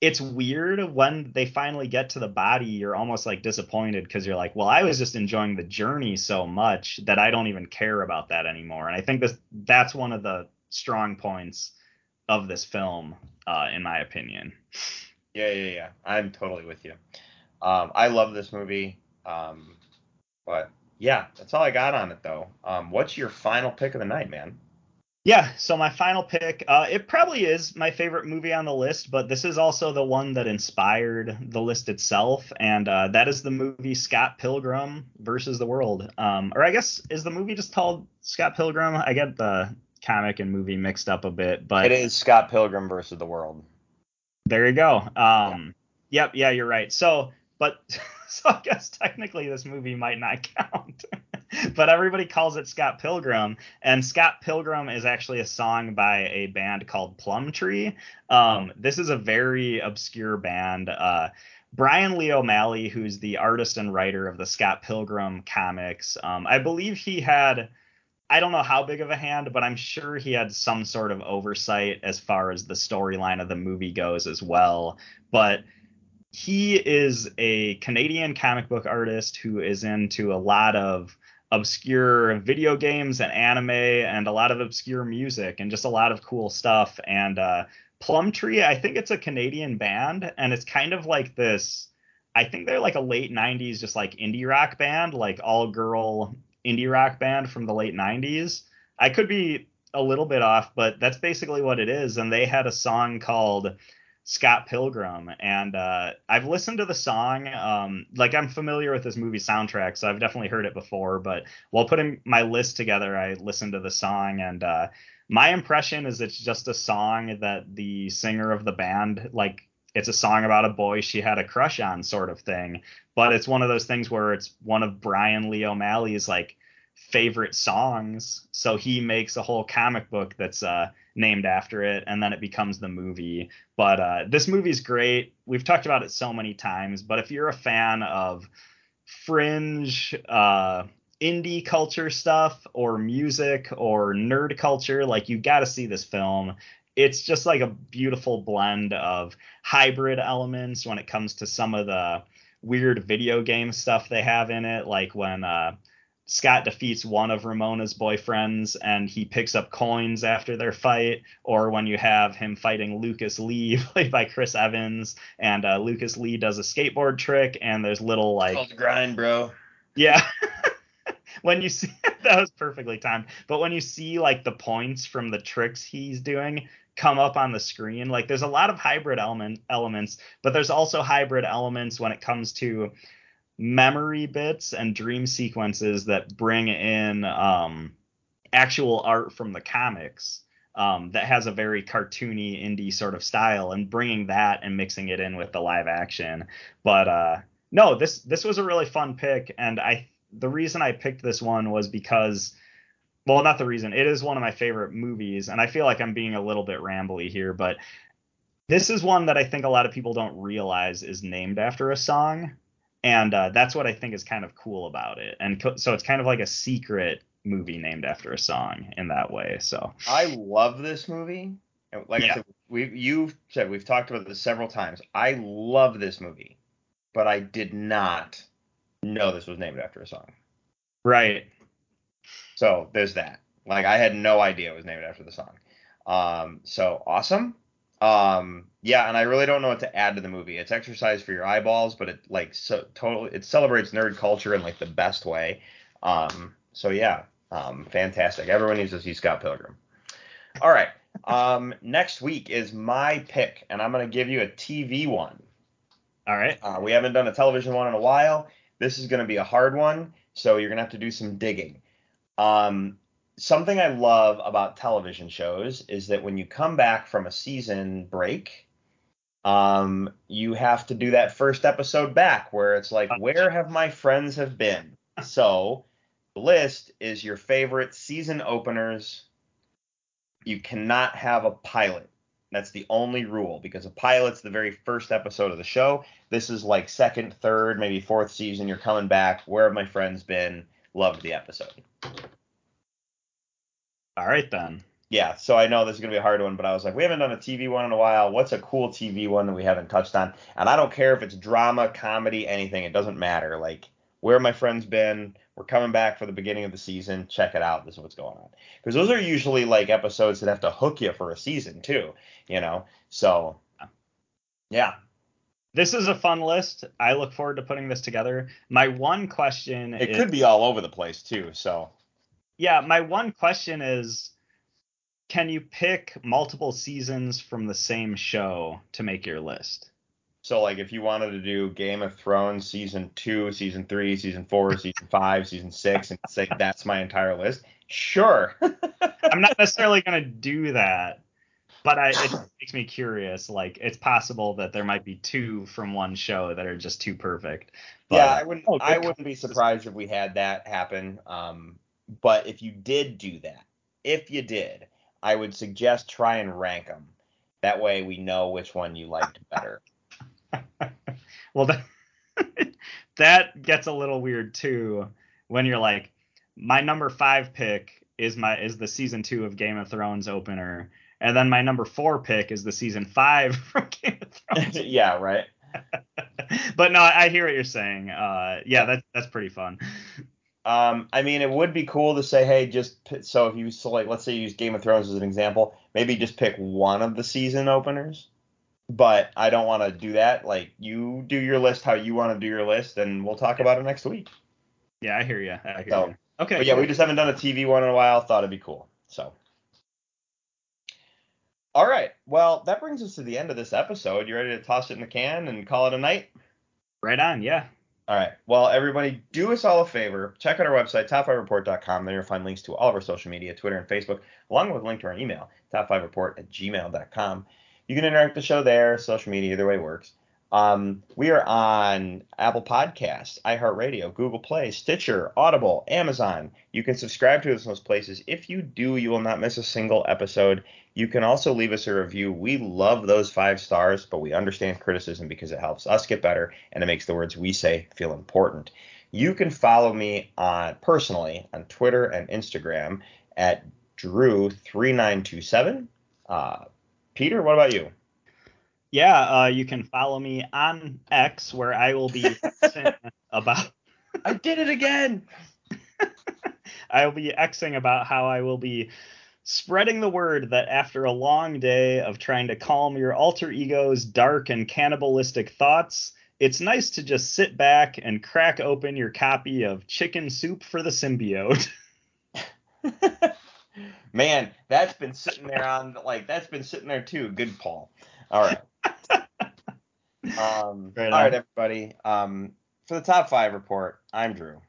it's weird when they finally get to the body you're almost like disappointed because you're like well i was just enjoying the journey so much that i don't even care about that anymore. And i think this that's one of the strong points of this film uh, in my opinion Yeah, yeah, yeah. I'm totally with you. Um, I love this movie. Um, but yeah, that's all I got on it though. Um, what's your final pick of the night, man? Yeah, so my final pick, uh, it probably is my favorite movie on the list, but this is also the one that inspired the list itself, and uh, that is the movie Scott Pilgrim versus the World. Um, or I guess is the movie just called Scott Pilgrim? I get the comic and movie mixed up a bit, but It is Scott Pilgrim versus the World. there you go. Um, Yep, yeah, you're right. So, but so I guess technically this movie might not count. but everybody calls it Scott Pilgrim, and Scott Pilgrim is actually a song by a band called Plumtree. Um, this is a very obscure band. Uh, Bryan Lee O'Malley, who's the artist and writer of the Scott Pilgrim comics, um, I believe he had. I don't know how big of a hand, but I'm sure he had some sort of oversight as far as the storyline of the movie goes as well. But he is a Canadian comic book artist who is into a lot of obscure video games and anime and a lot of obscure music and just a lot of cool stuff. And uh, Plumtree, I think it's a Canadian band, and it's kind of like this. I think they're like a late 90s, just like indie rock band, like all girl indie rock band from the late 90s. I could be a little bit off, but that's basically what it is. And they had a song called Scott Pilgrim, and uh, I've listened to the song. Um, like I'm familiar with this movie soundtrack, so I've definitely heard it before. But while putting my list together, I listened to the song, and uh, my impression is it's just a song that the singer of the band like. It's a song about a boy she had a crush on, sort of thing. But it's one of those things where it's one of Bryan Lee O'Malley's like favorite songs. So he makes a whole comic book that's uh, named after it, and then it becomes the movie. But uh, this movie's great. We've talked about it so many times. But if you're a fan of fringe, uh, indie culture stuff, or music, or nerd culture, like you got to see this film. It's just like a beautiful blend of hybrid elements when it comes to some of the weird video game stuff they have in it, like when uh, Scott defeats one of Ramona's boyfriends and he picks up coins after their fight, or when you have him fighting Lucas Lee, played by Chris Evans, and uh, Lucas Lee does a skateboard trick, and there's little like Called the grind, bro. yeah. when you see that was perfectly timed. But when you see like the points from the tricks he's doing come up on the screen, like there's a lot of hybrid element elements, but there's also hybrid elements when it comes to memory bits and dream sequences that bring in um, actual art from the comics um, that has a very cartoony indie sort of style and bringing that and mixing it in with the live action but uh, no this this was a really fun pick and i the reason i picked this one was because well not the reason it is one of my favorite movies and i feel like i'm being a little bit rambly here but this is one that i think a lot of people don't realize is named after a song and uh, that's what I think is kind of cool about it. And co- so it's kind of like a secret movie named after a song in that way. So I love this movie. Like I Yeah. said, we you said we've talked about this several times. I love this movie, but I did not know this was named after a song. right. So there's that. Like I had no idea it was named after the song. Um, so awesome. Um, yeah, and I really don't know what to add to the movie. It's exercise for your eyeballs, but it like so totally it celebrates nerd culture in like the best way. Um, so yeah, um, fantastic. Everyone needs to see Scott Pilgrim. All right. Um, next week is my pick, and I'm gonna give you a TV one. All right. Uh, we haven't done a television one in a while. This is going to be a hard one, so you're going to have to do some digging. Um, something I love about television shows is that when you come back from a season break, um, you have to do that first episode back where it's like, where have my friends have been? So the list is your favorite season openers. You cannot have a pilot. That's the only rule because a pilot's the very first episode of the show. This is like second, third, maybe fourth season. You're coming back. Where have my friends been? Loved the episode. All right then. Yeah, so I know this is gonna be a hard one, but I was like, we haven't done a TV one in a while. What's a cool TV one that we haven't touched on? And I don't care if it's drama, comedy, anything. It doesn't matter. Like, where have my friends been? We're coming back for the beginning of the season. Check it out. This is what's going on. Because those are usually like episodes that have to hook you for a season too. You know. So, yeah. This is a fun list. I look forward to putting this together. My one question It is, could be all over the place too. So, yeah, my one question is can you pick multiple seasons from the same show to make your list? So like if you wanted to do Game of Thrones season two, season three, season four, season five, season six, and say that's my entire list, sure. I'm not necessarily going to do that, but I, it makes me curious. Like, it's possible that there might be two from one show that are just too perfect. But, yeah, I wouldn't. Oh, I wouldn't be surprised if we had that happen. Um, but if you did do that, if you did, I would suggest try and rank them. That way, we know which one you liked better. well, that, that gets a little weird too when you're like, my number five pick is my is the season two of Game of Thrones opener, and then my number four pick is the season five from Game of Thrones. yeah, right. but no, I hear what you're saying. Uh, yeah, that's that's pretty fun. Um, I mean, it would be cool to say, hey, just p- so if you select, let's say you use Game of Thrones as an example, maybe just pick one of the season openers. But I don't want to do that. Like, you do your list how you want to do your list, and we'll talk about it next week. Yeah, I hear you. I hear So, you. Okay. But yeah, we just haven't done a TV one in a while. Thought it'd be cool. So. All right. Well, that brings us to the end of this episode. You ready to toss it in the can and call it a night? right on. Yeah. All right. Well, everybody, do us all a favor. Check out our website, top5report.com. There you'll find links to all of our social media, Twitter and Facebook, along with a link to our email, top5report at gmail.com. You can interact with the show there, social media, either way works. Um, we are on Apple Podcasts, iHeartRadio, Google Play, Stitcher, Audible, Amazon. You can subscribe to us in those places. If you do, you will not miss a single episode. You can also leave us a review. We love those five stars, but we understand criticism because it helps us get better and it makes the words we say feel important. You can follow me on personally on Twitter and Instagram at Drew3927. Uh, Peter, what about you? Yeah. Uh, you can follow me on X where I will be about. I did it again. I will be Xing about how I will be spreading the word that after a long day of trying to calm your alter ego's dark and cannibalistic thoughts, it's nice to just sit back and crack open your copy of Chicken Soup for the Symbiote. Man, that's been sitting there on like that's been sitting there too. Good Paul. All right. Um, all right, everybody. Um, for the top five report, I'm Drew,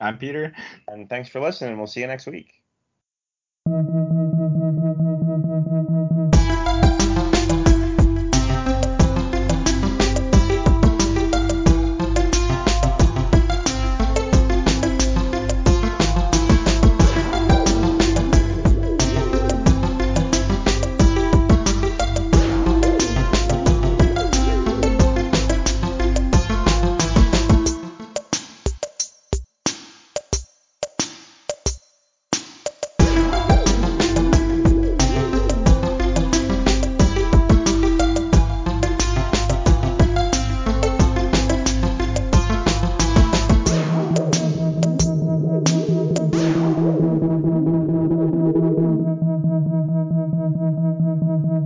I'm Peter. and thanks for listening. We'll see you next week.